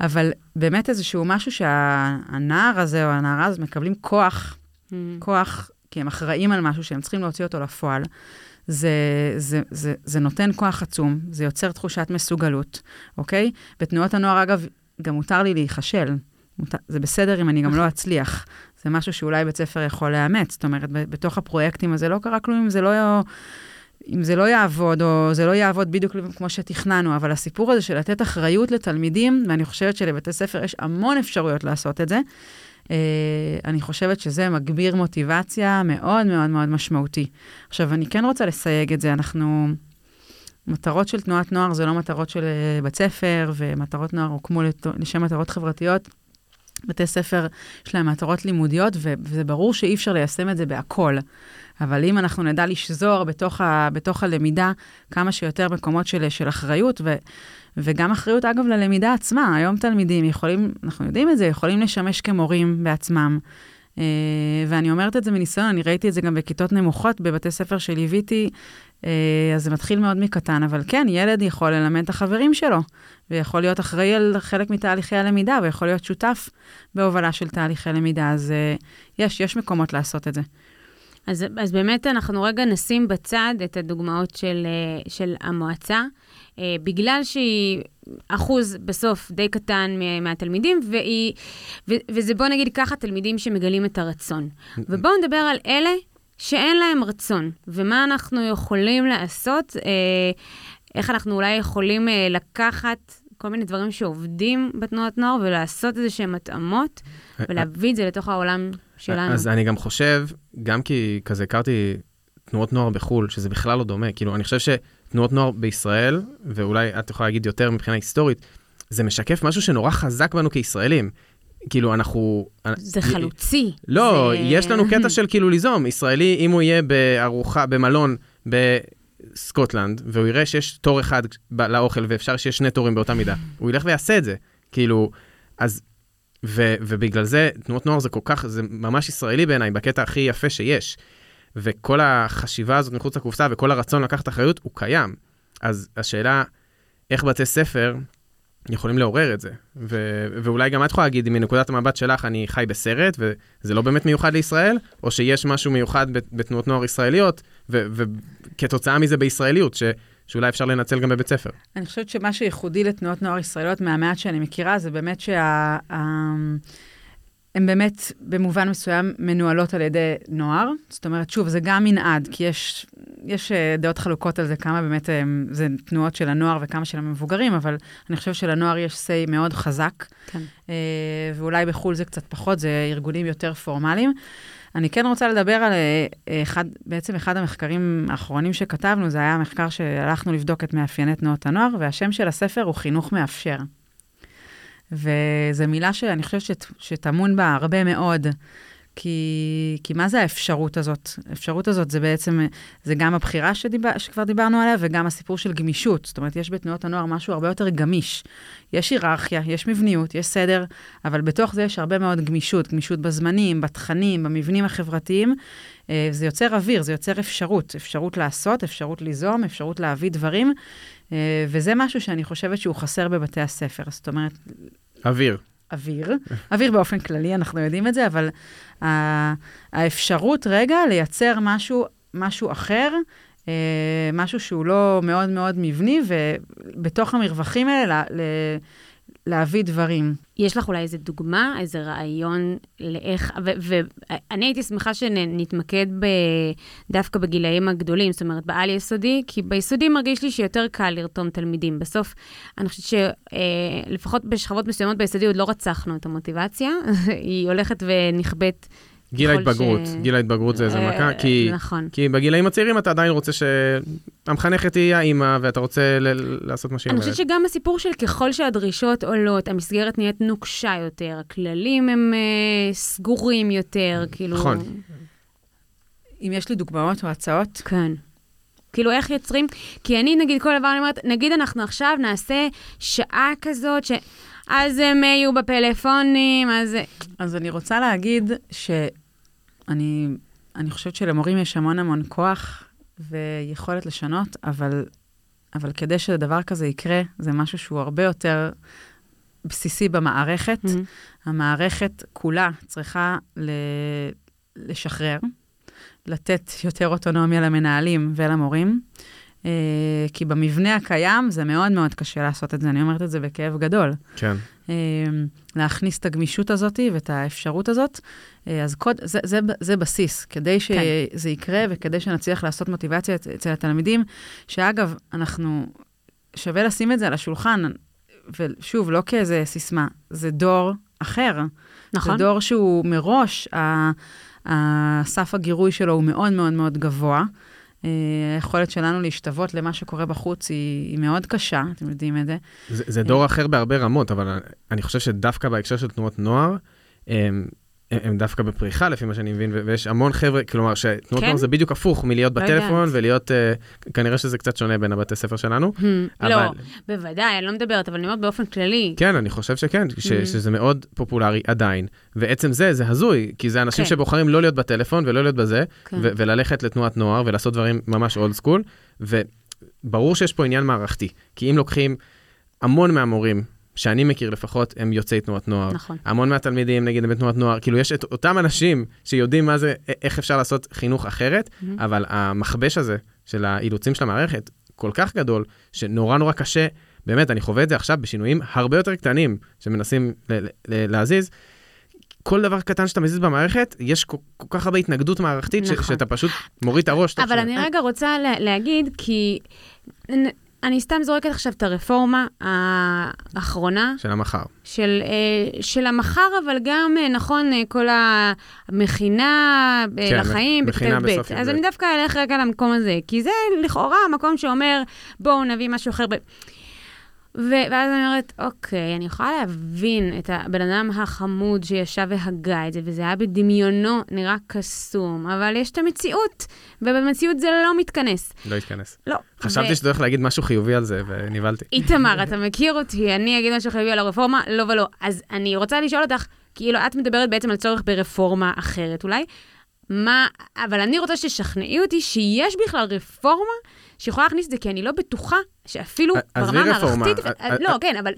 אבל באמת איזשהו משהו שהנער הזה או הנערה הזאת מקבלים כוח, mm. כוח, כי הם אחראים על משהו שהם צריכים להוציא אותו לפועל. זה, זה, זה, זה נותן כוח עצום, זה יוצר תחושת מסוגלות, אוקיי? בתנועות הנוער, אגב, גם מותר לי להיכשל. זה בסדר אם אני גם לא [LAUGHS] אצליח. זה משהו שאולי בית ספר יכול לאמץ. זאת אומרת, בתוך הפרויקטים הזה לא קרה כלום אם זה לא... אם זה לא יעבוד, או זה לא יעבוד בדיוק כמו שתכננו, אבל הסיפור הזה של לתת אחריות לתלמידים, ואני חושבת שלבתי ספר יש המון אפשרויות לעשות את זה, אה, אני חושבת שזה מגביר מוטיבציה מאוד מאוד מאוד משמעותי. עכשיו, אני כן רוצה לסייג את זה, אנחנו... מטרות של תנועת נוער זה לא מטרות של אה, בית ספר, ומטרות נוער הוקמו לשם מטרות חברתיות. בתי ספר יש להם מטרות לימודיות, וזה ברור שאי אפשר ליישם את זה בהכל. אבל אם אנחנו נדע לשזור בתוך, ה, בתוך הלמידה כמה שיותר מקומות של, של אחריות, ו, וגם אחריות, אגב, ללמידה עצמה. היום תלמידים יכולים, אנחנו יודעים את זה, יכולים לשמש כמורים בעצמם. Uh, ואני אומרת את זה מניסיון, אני ראיתי את זה גם בכיתות נמוכות, בבתי ספר שליוויתי, uh, אז זה מתחיל מאוד מקטן, אבל כן, ילד יכול ללמד את החברים שלו, ויכול להיות אחראי על חלק מתהליכי הלמידה, ויכול להיות שותף בהובלה של תהליכי למידה, אז uh, יש, יש מקומות לעשות את זה. אז, אז באמת אנחנו רגע נשים בצד את הדוגמאות של, אה, של המועצה, אה, בגלל שהיא אחוז בסוף די קטן מהתלמידים, והיא, ו, וזה בוא נגיד ככה, תלמידים שמגלים את הרצון. ובואו נדבר על אלה שאין להם רצון, ומה אנחנו יכולים לעשות, אה, איך אנחנו אולי יכולים לקחת כל מיני דברים שעובדים בתנועת נוער ולעשות איזה שהם התאמות ולהביא את זה לתוך העולם שלנו. אז אני גם חושב, גם כי כזה הכרתי תנועות נוער בחו"ל, שזה בכלל לא דומה, כאילו, אני חושב שתנועות נוער בישראל, ואולי את יכולה להגיד יותר מבחינה היסטורית, זה משקף משהו שנורא חזק בנו כישראלים. כאילו, אנחנו... זה חלוצי. לא, זה... יש לנו קטע של כאילו ליזום. ישראלי, אם הוא יהיה בארוחה, במלון, בסקוטלנד, והוא יראה שיש תור אחד לאוכל ואפשר שיש שני תורים באותה מידה, הוא ילך ויעשה את זה. כאילו, אז... ו, ובגלל זה, תנועות נוער זה כל כך, זה ממש ישראלי בעיניי, בקטע הכי יפה שיש. וכל החשיבה הזאת מחוץ לקופסה וכל הרצון לקחת אחריות, הוא קיים. אז השאלה, איך בתי ספר יכולים לעורר את זה. ו- ואולי גם את יכולה להגיד, מנקודת המבט שלך, אני חי בסרט, וזה לא באמת מיוחד לישראל, או שיש משהו מיוחד בתנועות נוער ישראליות, וכתוצאה מזה בישראליות, ש- שאולי אפשר לנצל גם בבית ספר. אני חושבת שמה שייחודי לתנועות נוער ישראליות, מהמעט שאני מכירה, זה באמת שה... הן באמת במובן מסוים מנוהלות על ידי נוער. זאת אומרת, שוב, זה גם מנעד, כי יש, יש אה, דעות חלוקות על זה, כמה באמת אה, זה תנועות של הנוער וכמה של המבוגרים, אבל אני חושבת שלנוער יש say מאוד חזק. כן. אה, ואולי בחו"ל זה קצת פחות, זה ארגונים יותר פורמליים. אני כן רוצה לדבר על אחד, בעצם אחד המחקרים האחרונים שכתבנו, זה היה מחקר שהלכנו לבדוק את מאפייני תנועות הנוער, והשם של הספר הוא חינוך מאפשר. וזו מילה שאני חושבת שטמון בה הרבה מאוד. כי, כי מה זה האפשרות הזאת? האפשרות הזאת זה בעצם, זה גם הבחירה שדיבר, שכבר דיברנו עליה, וגם הסיפור של גמישות. זאת אומרת, יש בתנועות הנוער משהו הרבה יותר גמיש. יש היררכיה, יש מבניות, יש סדר, אבל בתוך זה יש הרבה מאוד גמישות. גמישות בזמנים, בתכנים, במבנים החברתיים. אה, זה יוצר אוויר, זה יוצר אפשרות. אפשרות לעשות, אפשרות ליזום, אפשרות להביא דברים. אה, וזה משהו שאני חושבת שהוא חסר בבתי הספר. זאת אומרת... אוויר. אוויר, אוויר באופן כללי, אנחנו יודעים את זה, אבל האפשרות רגע לייצר משהו, משהו אחר, אה, משהו שהוא לא מאוד מאוד מבני, ובתוך המרווחים האלה להביא דברים. יש לך אולי איזה דוגמה, איזה רעיון לאיך, ואני הייתי שמחה שנתמקד דווקא בגילאים הגדולים, זאת אומרת, בעל-יסודי, כי ביסודי מרגיש לי שיותר קל לרתום תלמידים. בסוף, אני חושבת שלפחות בשכבות מסוימות ביסודי עוד לא רצחנו את המוטיבציה, [LAUGHS] היא הולכת ונכבית גיל ההתבגרות, ש... גיל ההתבגרות זה איזה אה, מכה, כי, נכון. כי בגילאים הצעירים אתה עדיין רוצה שהמחנכת תהיה האימא, ואתה רוצה ל- לעשות מה שהיא אומרת. אני חושבת שגם הסיפור של ככל שהדרישות עולות, המסגרת נהיית נוקשה יותר, הכללים הם uh, סגורים יותר, כאילו... נכון. אם יש לי דוגמאות או הצעות? כן. כאילו, איך יוצרים? כי אני, נגיד, כל דבר, אני אומרת, נגיד אנחנו עכשיו נעשה שעה כזאת, ש... אז הם יהיו בפלאפונים, אז... אז אני רוצה להגיד שאני אני חושבת שלמורים יש המון המון כוח ויכולת לשנות, אבל, אבל כדי שדבר כזה יקרה, זה משהו שהוא הרבה יותר בסיסי במערכת. Mm-hmm. המערכת כולה צריכה ל... לשחרר, לתת יותר אוטונומיה למנהלים ולמורים. Uh, כי במבנה הקיים זה מאוד מאוד קשה לעשות את זה, אני אומרת את זה בכאב גדול. כן. Uh, להכניס את הגמישות הזאת ואת האפשרות הזאת, uh, אז קוד, זה, זה, זה בסיס, כדי כן. שזה כן. יקרה וכדי שנצליח לעשות מוטיבציה אצל התלמידים, שאגב, אנחנו, שווה לשים את זה על השולחן, ושוב, לא כאיזה סיסמה, זה דור אחר. נכון. זה דור שהוא מראש, הסף הגירוי שלו הוא מאוד מאוד מאוד גבוה. אה, היכולת שלנו להשתוות למה שקורה בחוץ היא, היא מאוד קשה, אתם יודעים את זה. זה, זה דור אחר בהרבה רמות, אבל אני חושב שדווקא בהקשר של תנועות נוער, הם דווקא בפריחה, לפי מה שאני מבין, ויש המון חבר'ה, כלומר, שתנועות כן? נוער זה בדיוק הפוך מלהיות לא בטלפון ולהיות, uh, כנראה שזה קצת שונה בין הבתי ספר שלנו. Hmm, אבל... לא, בוודאי, אני לא מדברת, אבל אני אומרת באופן כללי. כן, אני חושב שכן, hmm. שזה מאוד פופולרי עדיין, ועצם זה, זה הזוי, כי זה אנשים כן. שבוחרים לא להיות בטלפון ולא להיות בזה, כן. וללכת לתנועת נוער ולעשות דברים ממש אולד סקול, וברור שיש פה עניין מערכתי, כי אם לוקחים המון מהמורים שאני מכיר לפחות, הם יוצאי תנועת נוער. נכון. המון מהתלמידים, נגיד, הם בתנועת נוער, כאילו, יש את אותם אנשים שיודעים מה זה, איך אפשר לעשות חינוך אחרת, mm-hmm. אבל המכבש הזה של האילוצים של המערכת כל כך גדול, שנורא נורא קשה, באמת, אני חווה את זה עכשיו בשינויים הרבה יותר קטנים שמנסים ל- ל- להזיז. כל דבר קטן שאתה מזיז במערכת, יש כל, כל כך הרבה התנגדות מערכתית, נכון. ש- שאתה פשוט מוריד את הראש. אבל אני רגע רוצה לה, להגיד, כי אני סתם זורקת עכשיו את הרפורמה האחרונה. של המחר. של, אה, של המחר, אבל גם, אה, נכון, אה, כל המכינה כן, לחיים, בכיתה ב'. אז אני דווקא אלך רגע למקום הזה, כי זה לכאורה המקום שאומר, בואו נביא משהו אחר. ב... ו- ואז אני אומרת, אוקיי, אני יכולה להבין את הבן אדם החמוד שישב והגה את זה, וזה היה בדמיונו נראה קסום, אבל יש את המציאות, ובמציאות זה לא מתכנס. לא התכנס. לא. חשבתי ו- שאתה הולך להגיד משהו חיובי על זה, ונבהלתי. איתמר, אתה מכיר אותי, אני אגיד משהו חיובי על הרפורמה? לא ולא. אז אני רוצה לשאול אותך, כאילו, את מדברת בעצם על צורך ברפורמה אחרת אולי, מה, אבל אני רוצה שתשכנעי אותי שיש בכלל רפורמה שיכולה להכניס את זה, כי אני לא בטוחה שאפילו ברמה. המערכתית... א- א- לא, כן, אבל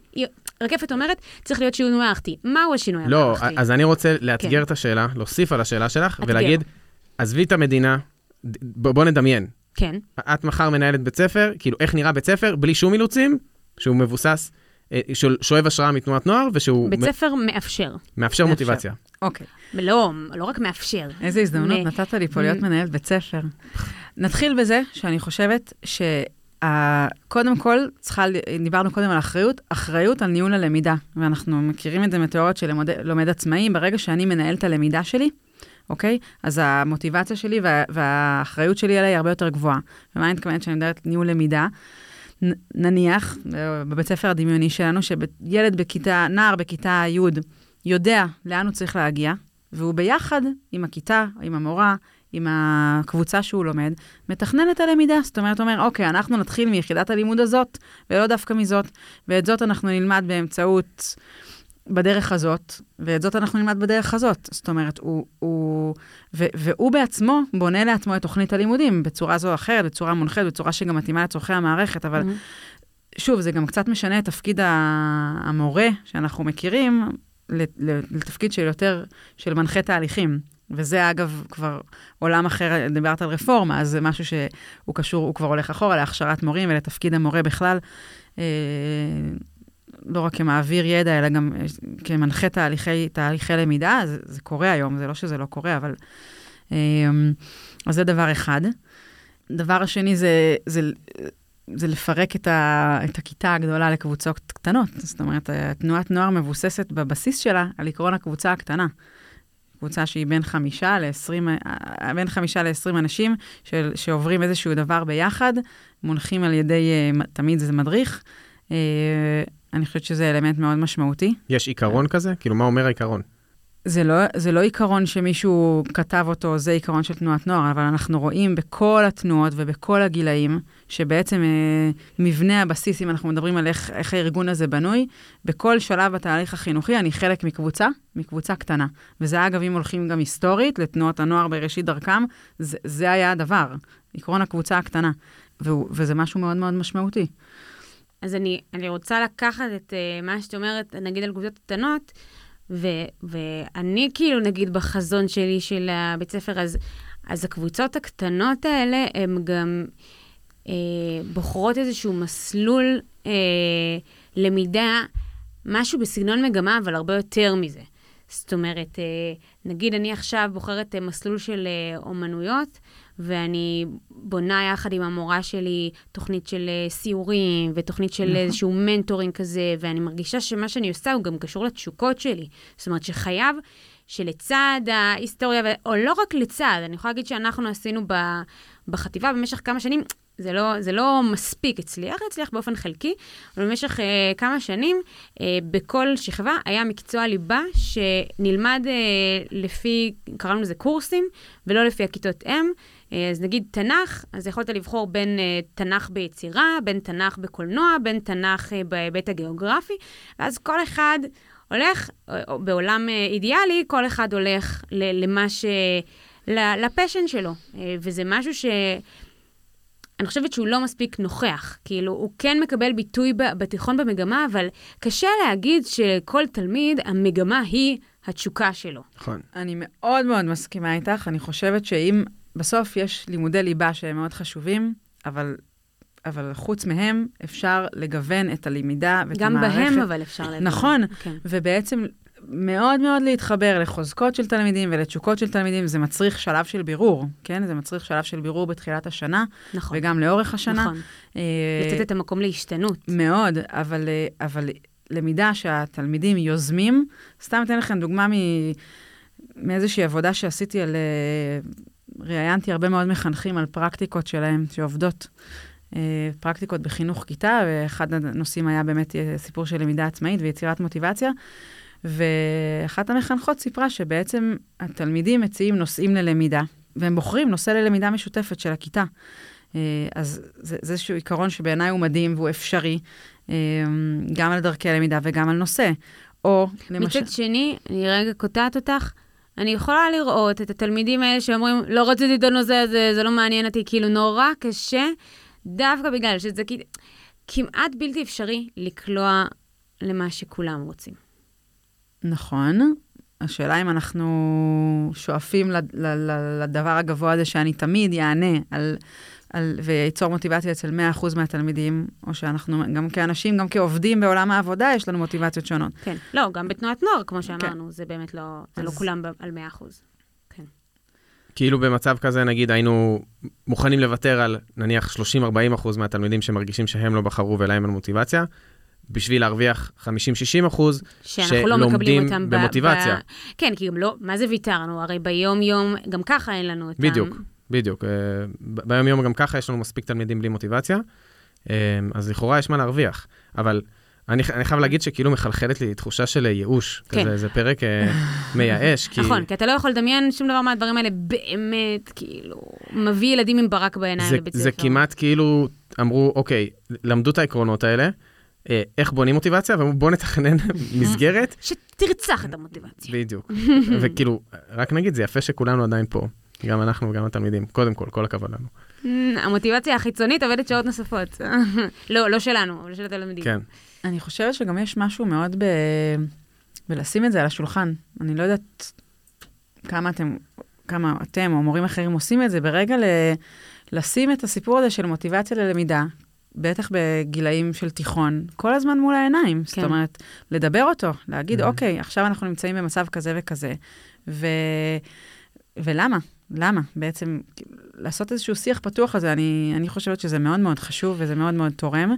רקפת אומרת, צריך להיות שינוי מערכתי. מהו השינוי לא, המערכתי? אז אני רוצה לאתגר כן. את השאלה, להוסיף על השאלה שלך. ולהגיד, עזבי את המדינה, בוא נדמיין. כן, את מחר מנהלת בית ספר, כאילו, איך נראה בית ספר, בלי שום אילוצים, שהוא מבוסס, אה, שואב השראה מתנועת נוער, ושהוא בית ספר מאפשר. מאפשר. מוטיבציה. אוקיי. לא, לא רק מאפשר. איזה הזדמנות נתת לי פה להיות מנהלת בית ספר. נתחיל בזה שאני חושבת שקודם כל, צריכה, דיברנו קודם על אחריות, אחריות על ניהול הלמידה. ואנחנו מכירים את זה מתיאוריות של לומד, לומד עצמאי, ברגע שאני מנהל את הלמידה שלי, אוקיי? אז המוטיבציה שלי וה, והאחריות שלי עליה היא הרבה יותר גבוהה. ומה אני מתכוונת שאני מדברת ניהול למידה? נניח, אה, בבית ספר הדמיוני שלנו, שילד בכיתה, נער בכיתה י' יודע לאן הוא צריך להגיע, והוא ביחד עם הכיתה, עם המורה, עם הקבוצה שהוא לומד, מתכנן את הלמידה. זאת אומרת, אומר, אוקיי, אנחנו נתחיל מיחידת הלימוד הזאת, ולא דווקא מזאת, ואת זאת אנחנו נלמד באמצעות, בדרך הזאת, ואת זאת אנחנו נלמד בדרך הזאת. זאת אומרת, הוא, הוא ו, והוא בעצמו בונה לעצמו את תוכנית הלימודים בצורה זו או אחרת, בצורה מונחית, בצורה שגם מתאימה לצורכי המערכת, אבל Mm-hmm. שוב, זה גם קצת משנה את תפקיד המורה שאנחנו מכירים, לתפקיד של יותר, של מנחה תהליכים. וזה אגב כבר עולם אחר, דיברת על רפורמה, אז זה משהו שהוא קשור, הוא כבר הולך אחורה להכשרת מורים ולתפקיד המורה בכלל, אה, לא רק כמעביר ידע, אלא גם אה, כמנחה תהליכי, תהליכי למידה, זה, זה קורה היום, זה לא שזה לא קורה, אבל... אה, אז זה דבר אחד. דבר השני זה, זה זה לפרק את, ה, את הכיתה הגדולה לקבוצות קטנות. זאת אומרת, תנועת נוער מבוססת בבסיס שלה על עקרון הקבוצה הקטנה. קבוצה שהיא בין חמישה לעשרים, אה, בין חמישה לעשרים אנשים של, שעוברים איזשהו דבר ביחד, מונחים על ידי, אה, תמיד זה מדריך. אה, אני חושבת שזה אלמנט מאוד משמעותי. יש עיקרון כזה? כאילו, מה אומר העיקרון? זה לא, זה לא עיקרון שמישהו כתב אותו, זה עיקרון של תנועת נוער, אבל אנחנו רואים בכל התנועות ובכל הגילאים, שבעצם אה, מבנה הבסיס, אם אנחנו מדברים על איך, איך הארגון הזה בנוי, בכל שלב בתהליך החינוכי אני חלק מקבוצה, מקבוצה קטנה. וזה אגב, אם הולכים גם היסטורית לתנועות הנוער בראשית דרכם, זה, זה היה הדבר, עקרון הקבוצה הקטנה. והוא, וזה משהו מאוד מאוד משמעותי. אז אני, אני רוצה לקחת את uh, מה שאת אומרת, נגיד על קבוצות קטנות, ו, ואני כאילו, נגיד, בחזון שלי של הבית ספר, אז, אז הקבוצות הקטנות האלה, הן גם אה, בוחרות איזשהו מסלול אה, למידה, משהו בסגנון מגמה, אבל הרבה יותר מזה. זאת אומרת, אה, נגיד אני עכשיו בוחרת אה, מסלול של אה, אומנויות, ואני בונה יחד עם המורה שלי תוכנית של אה, סיורים, ותוכנית של נכון. איזשהו מנטורינג כזה, ואני מרגישה שמה שאני עושה הוא גם קשור לתשוקות שלי. זאת אומרת שחייב שלצד ההיסטוריה, או לא רק לצד, אני יכולה להגיד שאנחנו עשינו ב, בחטיבה במשך כמה שנים, זה לא, זה לא מספיק הצליח, הצליח באופן חלקי, אבל במשך אה, כמה שנים, אה, בכל שכבה היה מקצוע ליבה שנלמד אה, לפי, קראנו לזה קורסים, ולא לפי הכיתות אם. אה, אז נגיד תנ"ך, אז יכולת לבחור בין אה, תנ"ך ביצירה, בין תנ"ך בקולנוע, בין תנ"ך אה, בהיבט הגיאוגרפי, ואז כל אחד הולך, בעולם אידיאלי, כל אחד הולך ל, למה ש... ל- לפשן שלו, וזה משהו ש... אני חושבת שהוא לא מספיק נוכח. כאילו, הוא כן מקבל ביטוי ב- בתיכון במגמה, אבל קשה להגיד שכל תלמיד, המגמה היא התשוקה שלו. נכון. אני מאוד מאוד מסכימה איתך. אני חושבת שאם בסוף יש לימודי ליבה שהם מאוד חשובים, אבל, אבל חוץ מהם אפשר לגוון את הלמידה ואת גם המערכת. בהם אבל אפשר להבין. נכון. כן. ובעצם מאוד מאוד להתחבר לחוזקות של תלמידים ולתשוקות של תלמידים, זה מצריך שלב של בירור, כן? זה מצריך שלב של בירור בתחילת השנה, נכון. וגם לאורך השנה. נכון. אה, לתת את המקום להשתנות. מאוד, אבל, אה, אבל למידה שהתלמידים יוזמים, סתם אתן לכם דוגמה מ, מאיזושהי עבודה שעשיתי על... ראיינתי הרבה מאוד מחנכים על פרקטיקות שלהם שעובדות. אה, פרקטיקות בחינוך כיתה, ואחד הנושאים היה באמת אה, סיפור של למידה עצמאית ויצירת מוטיבציה. ואחת המחנכות סיפרה שבעצם התלמידים מציעים נושאים ללמידה, והם בוחרים נושא ללמידה משותפת של הכיתה. אה, אז זה, זה איזשהו עיקרון שבעיניי הוא מדהים והוא אפשרי, גם על דרכי הלמידה וגם על נושא. או למשל... מצד שני, אני רגע קוטעת אותך, אני יכולה לראות את התלמידים האלה שאומרים, לא רציתי את הנושא הזה, זה לא מעניין אותי, כאילו נורא קשה, דווקא בגלל שזה כמעט בלתי אפשרי לקלוע למה שכולם רוצים. נכון. השאלה אם אנחנו שואפים לדבר הגבוה הזה שאני תמיד יענה על, על, וייצור מוטיבציה אצל 100% מהתלמידים, או שאנחנו גם כאנשים, גם כעובדים בעולם העבודה, יש לנו מוטיבציות שונות. כן, לא, גם בתנועת נוער, כמו שאמרנו, כן. זה באמת לא, זה לא אז... לא כולם על 100%. כן. כאילו במצב כזה, נגיד, היינו מוכנים לוותר על נניח 30-40% מהתלמידים שמרגישים שהם לא בחרו ולהם אין מוטיבציה, בשביל להרוויח 50-60 אחוז, שלומדים לא במוטיבציה. ב... כן, כי גם לא, מה זה ויתרנו? הרי ביום-יום, גם ככה אין לנו אותם. בדיוק, בדיוק. אה, ביום-יום גם ככה יש לנו מספיק תלמידים בלי מוטיבציה, אה, אז לכאורה יש מה להרוויח. אבל אני, אני חייב להגיד שכאילו מחלחלת לי תחושה של ייאוש. כן. כזה, זה פרק אה, [LAUGHS] מייאש. כי... נכון, כי אתה לא יכול לדמיין שום דבר מהדברים האלה באמת, כאילו, מביא ילדים עם ברק בעיניים לבית ספר. זה כמעט כאילו אמרו, אוקיי, למדו את העקרונות האלה, איך בונים מוטיבציה, ובואו נתכנן [LAUGHS] מסגרת. שתרצח את המוטיבציה. בדיוק. [LAUGHS] וכאילו, רק נגיד, זה יפה שכולנו עדיין פה. גם אנחנו וגם התלמידים. קודם כל, כל הכבוד לנו. המוטיבציה החיצונית עובדת שעות נוספות. [LAUGHS] לא, לא שלנו, אבל של התלמידים. כן. אני חושבת שגם יש משהו מאוד ב... בלשים את זה על השולחן. אני לא יודעת כמה אתם, כמה אתם או מורים אחרים עושים את זה, ברגע ל... לשים את הסיפור הזה של מוטיבציה ללמידה, בטח בגילאים של תיכון, כל הזמן מול העיניים. כן. זאת אומרת, לדבר אותו, להגיד, mm-hmm. אוקיי, עכשיו אנחנו נמצאים במצב כזה וכזה, ו... ולמה? למה? בעצם לעשות איזשהו שיח פתוח הזה, אני, אני חושבת שזה מאוד מאוד חשוב וזה מאוד מאוד תורם.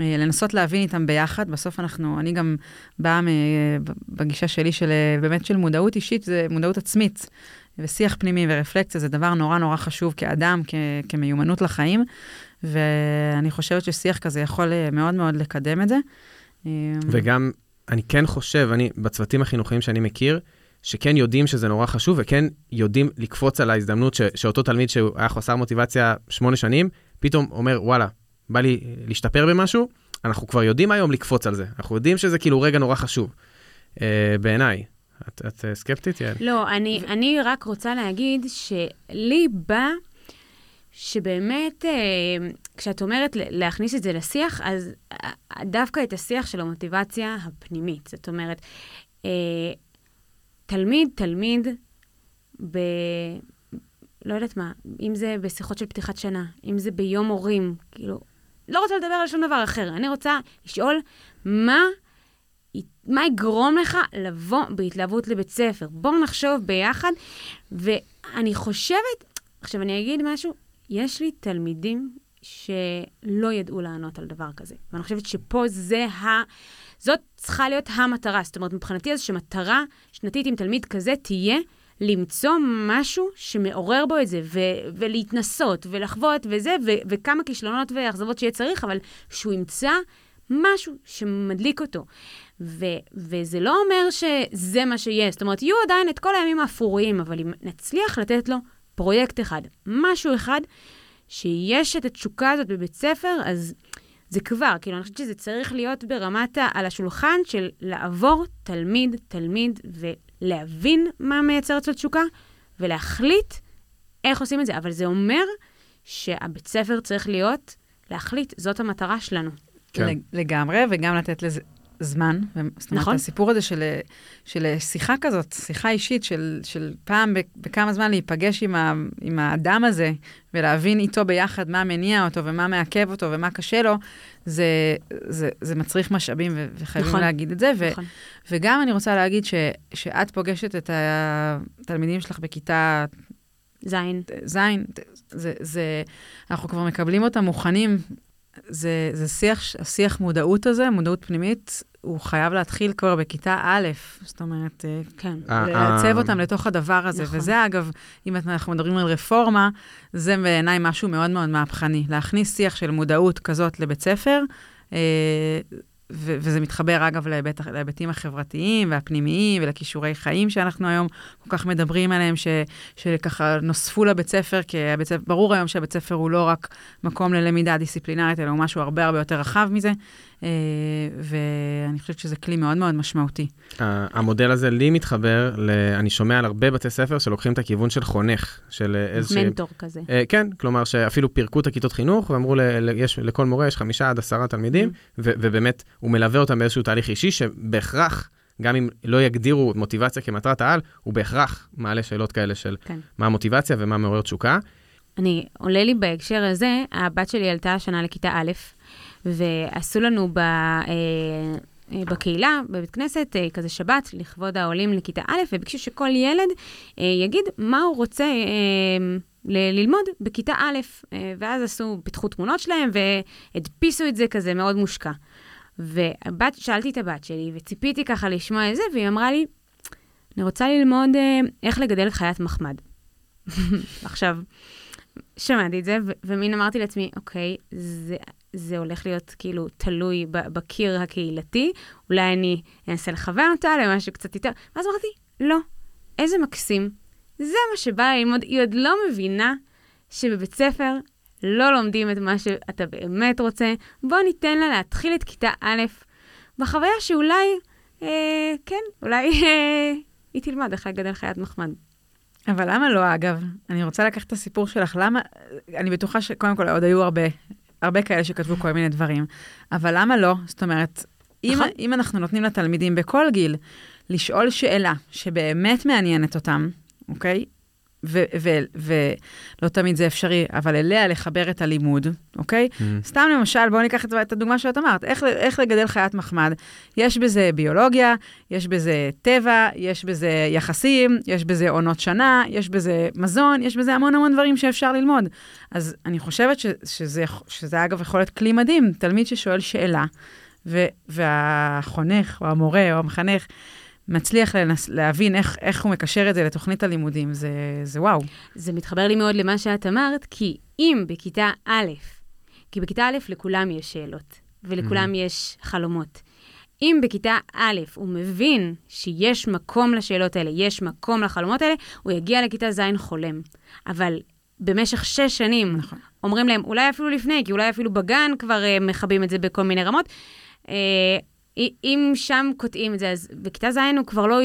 אה, לנסות להבין איתם ביחד, בסוף אנחנו, אני גם באה בגישה שלי של באמת של מודעות אישית, זה מודעות עצמית. ושיח פנימי ורפלקציה זה דבר נורא נורא חשוב כאדם, כ, כמיומנות לחיים. ואני חושבת ששיח כזה יכול אה, מאוד מאוד לקדם את זה. אה, וגם, אני כן חושב, אני, בצוותים החינוכיים שאני מכיר, שכן יודעים שזה נורא חשוב, וכן יודעים לקפוץ על ההזדמנות ש, שאותו תלמיד שהיה חוסר מוטיבציה שמונה שנים, פתאום אומר, וואלה, בא לי להשתפר במשהו, אנחנו כבר יודעים היום לקפוץ על זה. אנחנו יודעים שזה כאילו רגע נורא חשוב, אה, בעיניי. את, את סקפטית, יעל? לא, אני, ו... אני רק רוצה להגיד שלי בא שבאמת, אה, כשאת אומרת להכניס את זה לשיח, אז דווקא את השיח של המוטיבציה הפנימית. זאת אומרת, תלמיד, תלמיד, ב... לא יודעת מה, אם זה בשיחות של פתיחת שנה, אם זה ביום הורים, כאילו, לא רוצה לדבר על שום דבר אחר. אני רוצה לשאול מה, מה יגרום לך לבוא בהתלהבות לבית ספר. בואו נחשוב ביחד, ואני חושבת, עכשיו אני אגיד משהו, יש לי תלמידים שלא ידעו לענות על דבר כזה. ואני חושבת שפה זה ה... זאת צריכה להיות המטרה. זאת אומרת, מבחינתי אז שמטרה שנתית עם תלמיד כזה תהיה למצוא משהו שמעורר בו את זה, ו- ולהתנסות, ולחוות, וזה, ו- וכמה כישלונות ואכזבות שיהיה צריך, אבל שהוא ימצא משהו שמדליק אותו. ו- וזה לא אומר שזה מה שיהיה. זאת אומרת, יהיו עדיין את כל הימים האפוריים, אבל אם נצליח לתת לו פרויקט אחד, משהו אחד, שיש את התשוקה הזאת בבית ספר, אז זה כבר, כאילו, אני חושבת שזה צריך להיות ברמת ה... על השולחן של לעבור תלמיד-תלמיד ולהבין מה מייצר אצלו תשוקה, ולהחליט איך עושים את זה. אבל זה אומר שהבית ספר צריך להיות, להחליט, זאת המטרה שלנו. כן. לגמרי, וגם לתת לזה זמן. זאת אומרת, נכון. הסיפור הזה של, של שיחה כזאת, שיחה אישית של, של פעם בכמה זמן להיפגש עם, ה, עם האדם הזה ולהבין איתו ביחד מה מניע אותו ומה מעכב אותו ומה קשה לו, זה, זה, זה מצריך משאבים וחייבים נכון. להגיד את זה. ו, נכון. וגם אני רוצה להגיד ש, שאת פוגשת את התלמידים שלך בכיתה... זין. זין, זה, זה, אנחנו כבר מקבלים אותם מוכנים זה, זה שיח, השיח מודעות הזה, מודעות פנימית, הוא חייב להתחיל כבר בכיתה א', זאת אומרת, אה, כן. אה, לעצב אה, אותם לתוך הדבר הזה. נכון. וזה, אגב, אם אנחנו מדברים על רפורמה, זה בעיניי משהו מאוד מאוד מהפכני. להכניס שיח של מודעות כזאת לבית ספר, אה, וזה מתחבר, אגב, להיבט, להיבטים החברתיים והפנימיים ולכישורי חיים שאנחנו היום כל כך מדברים עליהם, ש- שככה נוספו לבית ספר, כי הבית ספר, ברור היום שהבית ספר הוא לא רק מקום ללמידה דיסציפלינרית, אלא הוא משהו הרבה הרבה יותר רחב מזה, ואני חושבת שזה כלי מאוד מאוד משמעותי. המודל הזה לי מתחבר, ל... אני שומע על הרבה בתי ספר שלוקחים את הכיוון של חונך, של אה, איזושהי... מנטור כזה. אה, כן, כלומר שאפילו פירקו את הכיתות חינוך ואמרו ל, ל, יש, לכל מורה יש חמישה עד עשרה תלמידים, ו, ובאמת הוא מלווה אותם באיזשהו תהליך אישי שבהכרח, גם אם לא יגדירו מוטיבציה כמטרת העל, הוא בהכרח מעלה שאלות כאלה של כן. מה המוטיבציה ומה מעורר תשוקה. אני, עולה לי בהקשר הזה, הבת שלי עלתה השנה לכיתה א', ועשו לנו ב, אה, אה, בקהילה, בבית כנסת, אה, כזה שבת, לכבוד העולים לכיתה א', וביקשו שכל ילד יגיד מה הוא רוצה ללמוד בכיתה א', ואז עשו, פיתחו תמונות שלהם והדפיסו את זה כזה מאוד מושקע. והבת, שאלתי את הבת שלי, וציפיתי ככה לשמוע את זה, והיא אמרה לי, אני רוצה ללמוד איך לגדל חיית מחמד. [LAUGHS] עכשיו, שמעתי את זה, ומין אמרתי לעצמי, אוקיי, זה, זה הולך להיות כאילו תלוי בקיר הקהילתי, אולי אני אנסה לכוון אותה למשהו קצת יותר. ואז אמרתי, לא, איזה מקסים. זה מה שבא ללמוד, היא עוד לא מבינה שבבית ספר לא לומדים את מה שאתה באמת רוצה. בוא ניתן לה להתחיל את כיתה א' בחוויה שאולי, אה, כן, אולי אה, היא תלמד איך לגדל חיית מחמד. אבל למה לא, אגב? אני רוצה לקחת את הסיפור שלך. למה, אני בטוחה שקודם כל עוד היו הרבה, הרבה כאלה שכתבו כל מיני דברים, אבל למה לא? זאת אומרת, אם, נכון. אם אנחנו נותנים לתלמידים בכל גיל לשאול שאלה שבאמת מעניינת אותם, אוקיי? ולא תמיד זה אפשרי, אבל אליה לחבר את הלימוד, אוקיי? Mm. סתם למשל, בואו ניקח את, את הדוגמה שאת אמרת, איך, איך לגדל חיית מחמד. יש בזה ביולוגיה, יש בזה טבע, יש בזה יחסים, יש בזה עונות שנה, יש בזה מזון, יש בזה המון המון דברים שאפשר ללמוד. אז אני חושבת ש, שזה, שזה אגב יכול להיות כלי מדהים, תלמיד ששואל שאלה, ו, והחונך, או המורה, או המחנך, מצליח לנס, להבין איך, איך הוא מקשר את זה לתוכנית הלימודים, זה, זה וואו. זה מתחבר לי מאוד למה שאת אמרת, כי אם בכיתה א', כי בכיתה א' לכולם יש שאלות, ולכולם mm-hmm. יש חלומות. אם בכיתה א' הוא מבין שיש מקום לשאלות האלה, יש מקום לחלומות האלה, הוא יגיע לכיתה ז' חולם. אבל במשך שש שנים נכון. אומרים להם, אולי אפילו לפני, כי אולי אפילו בגן כבר uh, מכבים את זה בכל מיני רמות. Uh, אם שם קוטעים את זה, אז בכיתה ז' הוא כבר לא,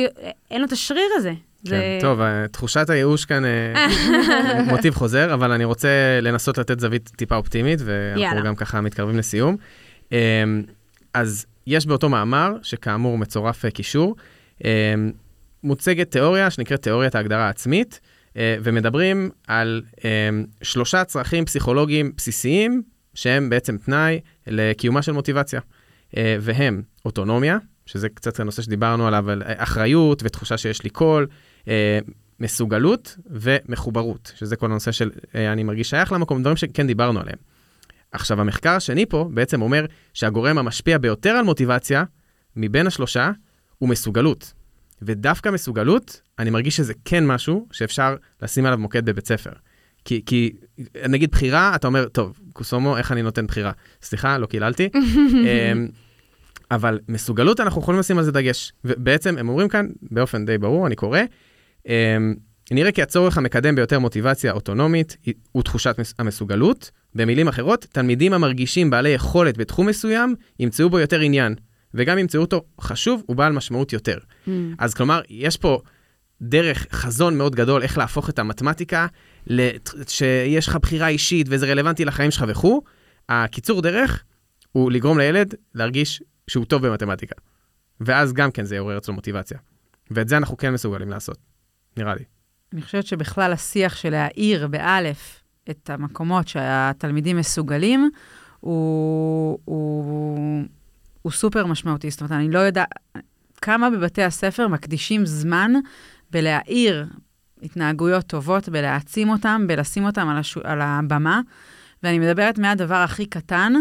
אין לו את השריר הזה. כן, זה... טוב, אה, תחושת הייאוש כאן אה, [LAUGHS] מוטיב חוזר, אבל אני רוצה לנסות לתת זווית טיפה אופטימית, ואנחנו יאללה. גם ככה מתקרבים לסיום. אה, אז יש באותו מאמר, שכאמור מצורף אה, קישור, אה, מוצגת תיאוריה שנקראת תיאוריית ההגדרה העצמית, ומדברים על אה, שלושה צרכים פסיכולוגיים בסיסיים, שהם בעצם תנאי לקיומה של מוטיבציה, והם אוטונומיה, שזה קצת הנושא שדיברנו עליו, על אה, אחריות ותחושה שיש לי קול, אה, מסוגלות ומחוברות, שזה כל הנושא של אה, אני מרגיש שייך למקום, דברים שכן דיברנו עליהם. עכשיו, המחקר השני פה בעצם אומר שהגורם המשפיע ביותר על מוטיבציה, מבין השלושה, הוא מסוגלות. ודווקא מסוגלות, אני מרגיש שזה כן משהו שאפשר לשים עליו מוקד בבית ספר. כי, כי נגיד בחירה, אתה אומר, טוב, קוסומו, איך אני נותן בחירה? סליחה, לא קיללתי. [LAUGHS] אמ, אבל מסוגלות, אנחנו יכולים לשים על זה דגש. ובעצם הם אומרים כאן, באופן די ברור, אני קורא, אמ, נראה כי הצורך המקדם ביותר מוטיבציה אוטונומית הוא תחושת מס- המסוגלות. במילים אחרות, תלמידים המרגישים בעלי יכולת בתחום מסוים, ימצאו בו יותר עניין, וגם ימצאו אותו חשוב ובעל משמעות יותר. Mm. אז כלומר, יש פה דרך, חזון מאוד גדול, איך להפוך את המתמטיקה, שיש לך בחירה אישית וזה רלוונטי לחיים שלך וכו'. הקיצור דרך הוא לגרום לילד להרגיש שהוא טוב במתמטיקה. ואז גם כן זה יעורר אצלו מוטיבציה. ואת זה אנחנו כן מסוגלים לעשות, נראה לי. אני חושבת שבכלל השיח של להאיר באלף את המקומות שהתלמידים מסוגלים, הוא, הוא, הוא סופר משמעותי. זאת אומרת, אני לא יודעת כמה בבתי הספר מקדישים זמן בלהאיר התנהגויות טובות, בלהעצים אותם, בלשים אותם על, הש... על הבמה. ואני מדברת מהדבר הכי קטן,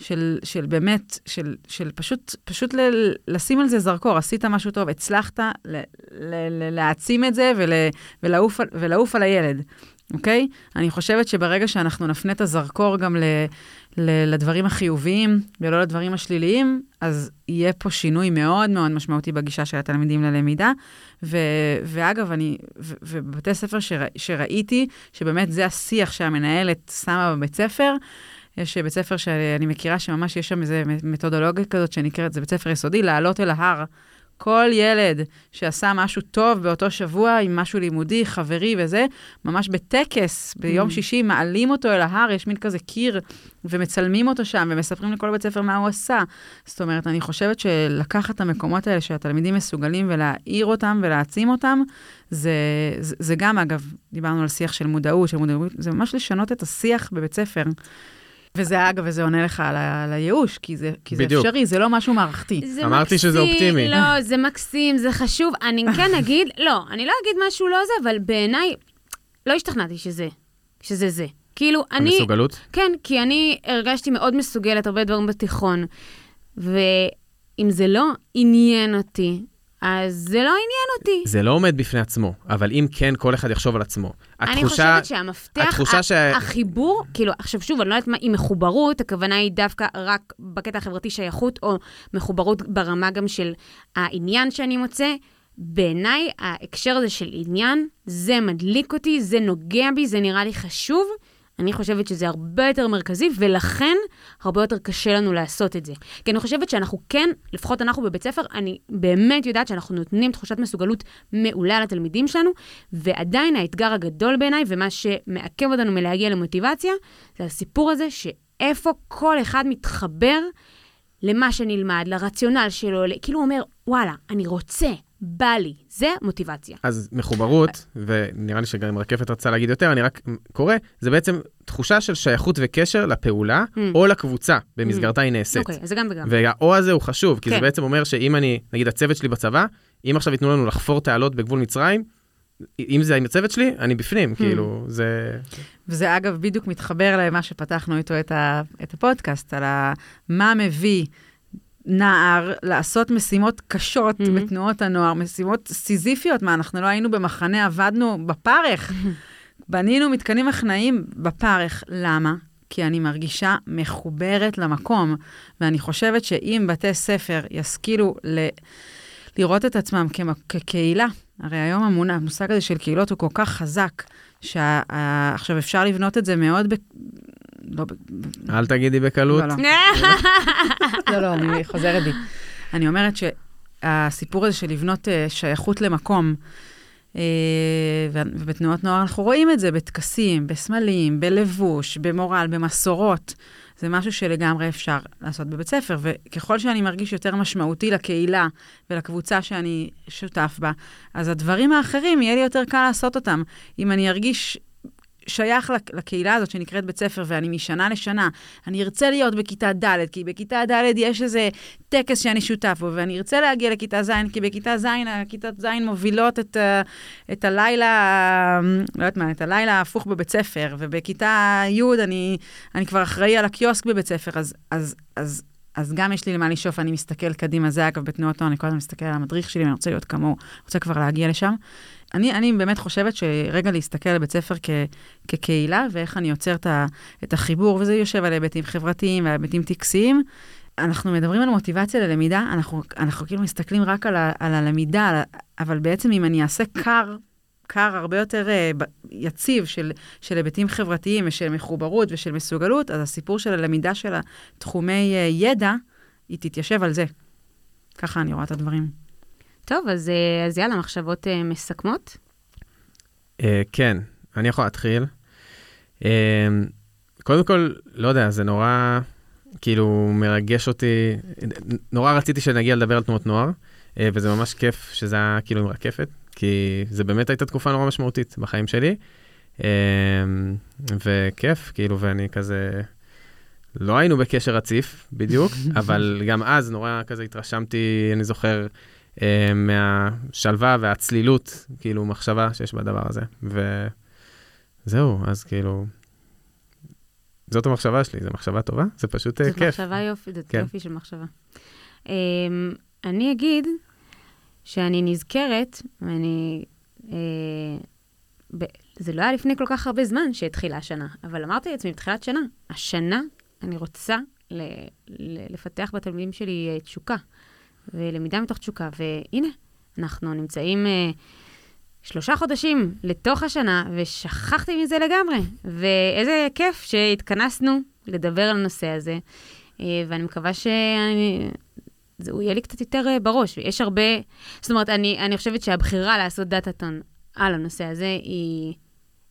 של, של באמת, של, של פשוט, פשוט ל, לשים על זה זרקור. עשית משהו טוב, הצלחת ל, ל, ל, להעצים את זה ול, ולעוף, ולעוף על הילד, אוקיי? אני חושבת שברגע שאנחנו נפנה את הזרקור גם ל, ל, לדברים החיוביים ולא לדברים השליליים, אז יהיה פה שינוי מאוד מאוד משמעותי בגישה של התלמידים ללמידה. ו, ואגב, אני, ו, ובבתי ספר שרא, שראיתי, שבאמת זה השיח שהמנהלת שמה בבית ספר, יש בית ספר שאני מכירה שממש יש שם איזה מתודולוגיה כזאת שנקראת, זה בית ספר יסודי, לעלות אל ההר. כל ילד שעשה משהו טוב באותו שבוע עם משהו לימודי, חברי וזה, ממש בטקס, ביום mm. שישי, מעלים אותו אל ההר, יש מין כזה קיר, ומצלמים אותו שם, ומספרים לכל בית ספר מה הוא עשה. זאת אומרת, אני חושבת שלקחת את המקומות האלה שהתלמידים מסוגלים ולהעיר אותם ולהעצים אותם, זה, זה, זה גם, אגב, דיברנו על שיח של מודעות, של מודעות, זה ממש לשנות את השיח בבית ספר. וזה, אגב, וזה עונה לך על, על הייאוש, כי זה, כי זה אפשרי, זה לא משהו מערכתי. זה אמרתי מקסים, שזה אופטימי. לא, זה מקסים, זה חשוב. אני כן אגיד, [LAUGHS] לא, אני לא אגיד משהו לא זה, אבל בעיניי, לא השתכנעתי שזה, שזה זה. כאילו, אני... המסוגלות? כן, כי אני הרגשתי מאוד מסוגלת הרבה דברים בתיכון, ואם זה לא עניין אותי, אז זה לא עניין אותי. זה לא עומד בפני עצמו, אבל אם כן, כל אחד יחשוב על עצמו. התחושה, אני חושבת שהמפתח, התחושה ש... החיבור, כאילו, עכשיו שוב, אני לא יודעת מה, אם מחוברות, הכוונה היא דווקא רק בקטע החברתי שייכות, או מחוברות ברמה גם של העניין שאני מוצא. בעיניי, ההקשר הזה של עניין, זה מדליק אותי, זה נוגע בי, זה נראה לי חשוב. אני חושבת שזה הרבה יותר מרכזי, ולכן הרבה יותר קשה לנו לעשות את זה. כי אני חושבת שאנחנו כן, לפחות אנחנו בבית ספר, אני באמת יודעת שאנחנו נותנים תחושת מסוגלות מעולה לתלמידים שלנו, ועדיין האתגר הגדול בעיניי, ומה שמעכב אותנו מלהגיע למוטיבציה, זה הסיפור הזה שאיפה כל אחד מתחבר למה שנלמד, לרציונל שלו, כאילו הוא אומר, וואלה, אני רוצה, בא לי. זה מוטיבציה. אז מחוברות, ונראה לי שגם רקפת רצה להגיד יותר, אני רק קורא, זה בעצם תחושה של שייכות וקשר לפעולה, mm. או לקבוצה במסגרתה mm. היא נעשית. אוקיי, okay, זה גם וגם. והאו הזה הוא חשוב, כי כן. זה בעצם אומר שאם אני, נגיד הצוות שלי בצבא, אם עכשיו ייתנו לנו לחפור תעלות בגבול מצרים, אם זה עם הצוות שלי, אני בפנים, mm. כאילו, זה... וזה אגב בדיוק מתחבר למה שפתחנו איתו את, ה, את הפודקאסט, על ה, מה מביא נער לעשות משימות קשות mm-hmm. בתנועות הנוער, משימות סיזיפיות, מה, אנחנו לא היינו במחנה, עבדנו בפרך, [LAUGHS] בנינו מתקנים הכנעים בפרך. למה? כי אני מרגישה מחוברת למקום, ואני חושבת שאם בתי ספר ישכילו ל... לראות את עצמם כמ... כקהילה, הרי היום המונה, המושג הזה של קהילות הוא כל כך חזק, שעכשיו אפשר לבנות את זה מאוד ב... לא... אל תגידי בקלות. לא, לא. [LAUGHS] לא, לא, אני חוזרת בי. אני אומרת שהסיפור הזה של לבנות uh, שייכות למקום, uh, ובתנועות נוער אנחנו רואים את זה בטקסים, בסמלים, בלבוש, במורל, במסורות. זה משהו שלגמרי אפשר לעשות בבית ספר, וככל שאני מרגיש יותר משמעותי לקהילה ולקבוצה שאני שותף בה, אז הדברים האחרים, יהיה לי יותר קל לעשות אותם. אם אני ארגיש שייך לקהילה הזאת שנקראת בית ספר, ואני משנה לשנה, אני ארצה להיות בכיתה ד', כי בכיתה ד' יש איזה טקס שאני שותף בו, ואני ארצה להגיע לכיתה ז', כי בכיתה ז', הכיתות ז' מובילות את, את הלילה, לא יודעת מה, את הלילה ההפוך בבית ספר, ובכיתה י' אני, אני כבר אחראי על הקיוסק בבית ספר, אז, אז, אז, אז גם יש לי למה לשאוף, אני מסתכל קדימה, זה אגב בתנועות נוער, אני כל הזמן מסתכל על המדריך שלי, ואני רוצה להיות כמוהו, רוצה כבר להגיע לשם. אני, אני באמת חושבת שרגע להסתכל על בית ספר כ, כקהילה, ואיך אני יוצר את, ה, את החיבור, וזה יושב על היבטים חברתיים ועל היבטים טקסיים. אנחנו מדברים על מוטיבציה ללמידה, אנחנו, אנחנו כאילו מסתכלים רק על, ה, על הלמידה, על, אבל בעצם אם אני אעשה קר, קר הרבה יותר uh, יציב של, של היבטים חברתיים ושל מחוברות ושל מסוגלות, אז הסיפור של הלמידה של התחומי uh, ידע, היא תתיישב על זה. ככה אני רואה את הדברים. טוב, אז, אה, אז יאללה, מחשבות uh, מסכמות? Uh, כן, אני יכול להתחיל. Uh, קודם כל, לא יודע, זה נורא, כאילו, מרגש אותי. נורא רציתי שנגיע לדבר על תנועות נוער, uh, וזה ממש כיף שזה היה כאילו עם רקפת, כי זה באמת הייתה תקופה נורא משמעותית בחיים שלי. Uh, וכיף, כאילו, ואני כזה... לא היינו בקשר רציף בדיוק, [LAUGHS] אבל גם אז נורא כזה התרשמתי, אני זוכר, אה, מהשלווה והצלילות, כאילו, מחשבה שיש בדבר הזה. וזהו, אז כאילו, זאת המחשבה שלי, זו מחשבה טובה, זה פשוט אה, זאת כיף. מחשבה יופי, זאת כן. יופי של מחשבה. אמ, אני אגיד שאני נזכרת, ואני... אה, ב- זה לא היה לפני כל כך הרבה זמן שהתחילה השנה, אבל אמרתי לעצמי בתחילת שנה, השנה אני רוצה ל- ל- לפתח בתלמידים שלי אה, תשוקה, ולמידה מתוך תשוקה, והנה, אנחנו נמצאים אה, שלושה חודשים לתוך השנה, ושכחתי מזה לגמרי. ואיזה כיף שהתכנסנו לדבר על הנושא הזה, אה, ואני מקווה שאני... זה, יהיה לי קצת יותר אה, בראש. יש הרבה... זאת אומרת, אני, אני חושבת שהבחירה לעשות דאטאטון על הנושא הזה היא,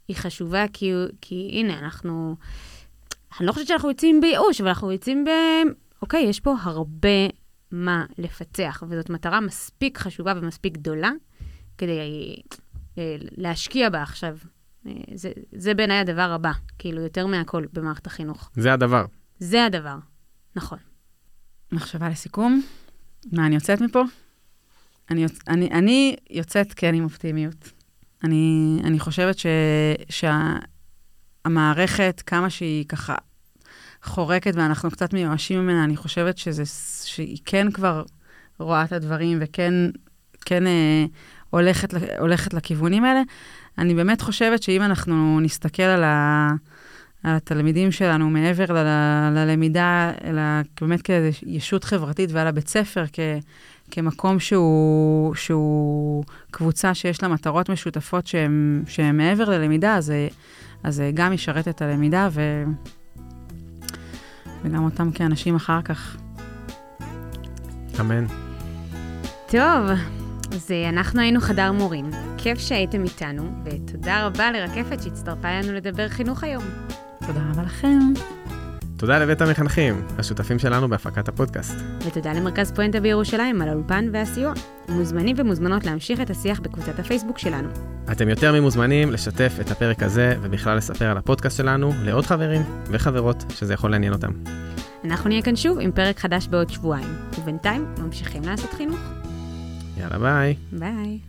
היא חשובה, כי, כי הנה, אנחנו... אני לא חושבת שאנחנו יוצאים בייאוש, אבל אנחנו יוצאים ב... אוקיי, יש פה הרבה מה לפצח, וזאת מטרה מספיק חשובה ומספיק גדולה כדי אה, להשקיע בה עכשיו. אה, זה, זה בעיניי הדבר הבא, כאילו, יותר מהכל במערכת החינוך. זה הדבר. זה הדבר, נכון. מחשבה לסיכום, מה אני יוצאת מפה? אני, יוצ... אני, אני יוצאת כן עם אופטימיות. אני, אני חושבת ש, שהמערכת, כמה שהיא ככה חורקת ואנחנו קצת מיואשים ממנה, אני חושבת שזה, שהיא כן כבר רואה את הדברים וכן כן, אה, הולכת, הולכת לכיוונים האלה. אני באמת חושבת שאם אנחנו נסתכל על, ה, על התלמידים שלנו מעבר ל, ללמידה, אלא באמת כישות חברתית ועל הבית ספר כ, כמקום שהוא, שהוא קבוצה שיש לה מטרות משותפות שהן מעבר ללמידה, אז זה גם ישרת את הלמידה ו, וגם אותם כאנשים אחר כך. אמן. טוב, אז אנחנו היינו חדר מורים. כיף שהייתם איתנו, ותודה רבה לרקפת שהצטרפה אלינו לדבר חינוך היום. תודה רבה לכם. תודה לבית המחנכים, השותפים שלנו בהפקת הפודקאסט. ותודה למרכז פואנטה בירושלים על האולפן והסיוע. מוזמנים ומוזמנות להמשיך את השיח בקבוצת הפייסבוק שלנו. אתם יותר ממוזמנים לשתף את הפרק הזה ובכלל לספר על הפודקאסט שלנו לעוד חברים וחברות שזה יכול לעניין אותם. אנחנו נהיה כאן שוב עם פרק חדש בעוד שבועיים, ובינתיים ממשיכים לעשות חינוך. יאללה ביי. ביי.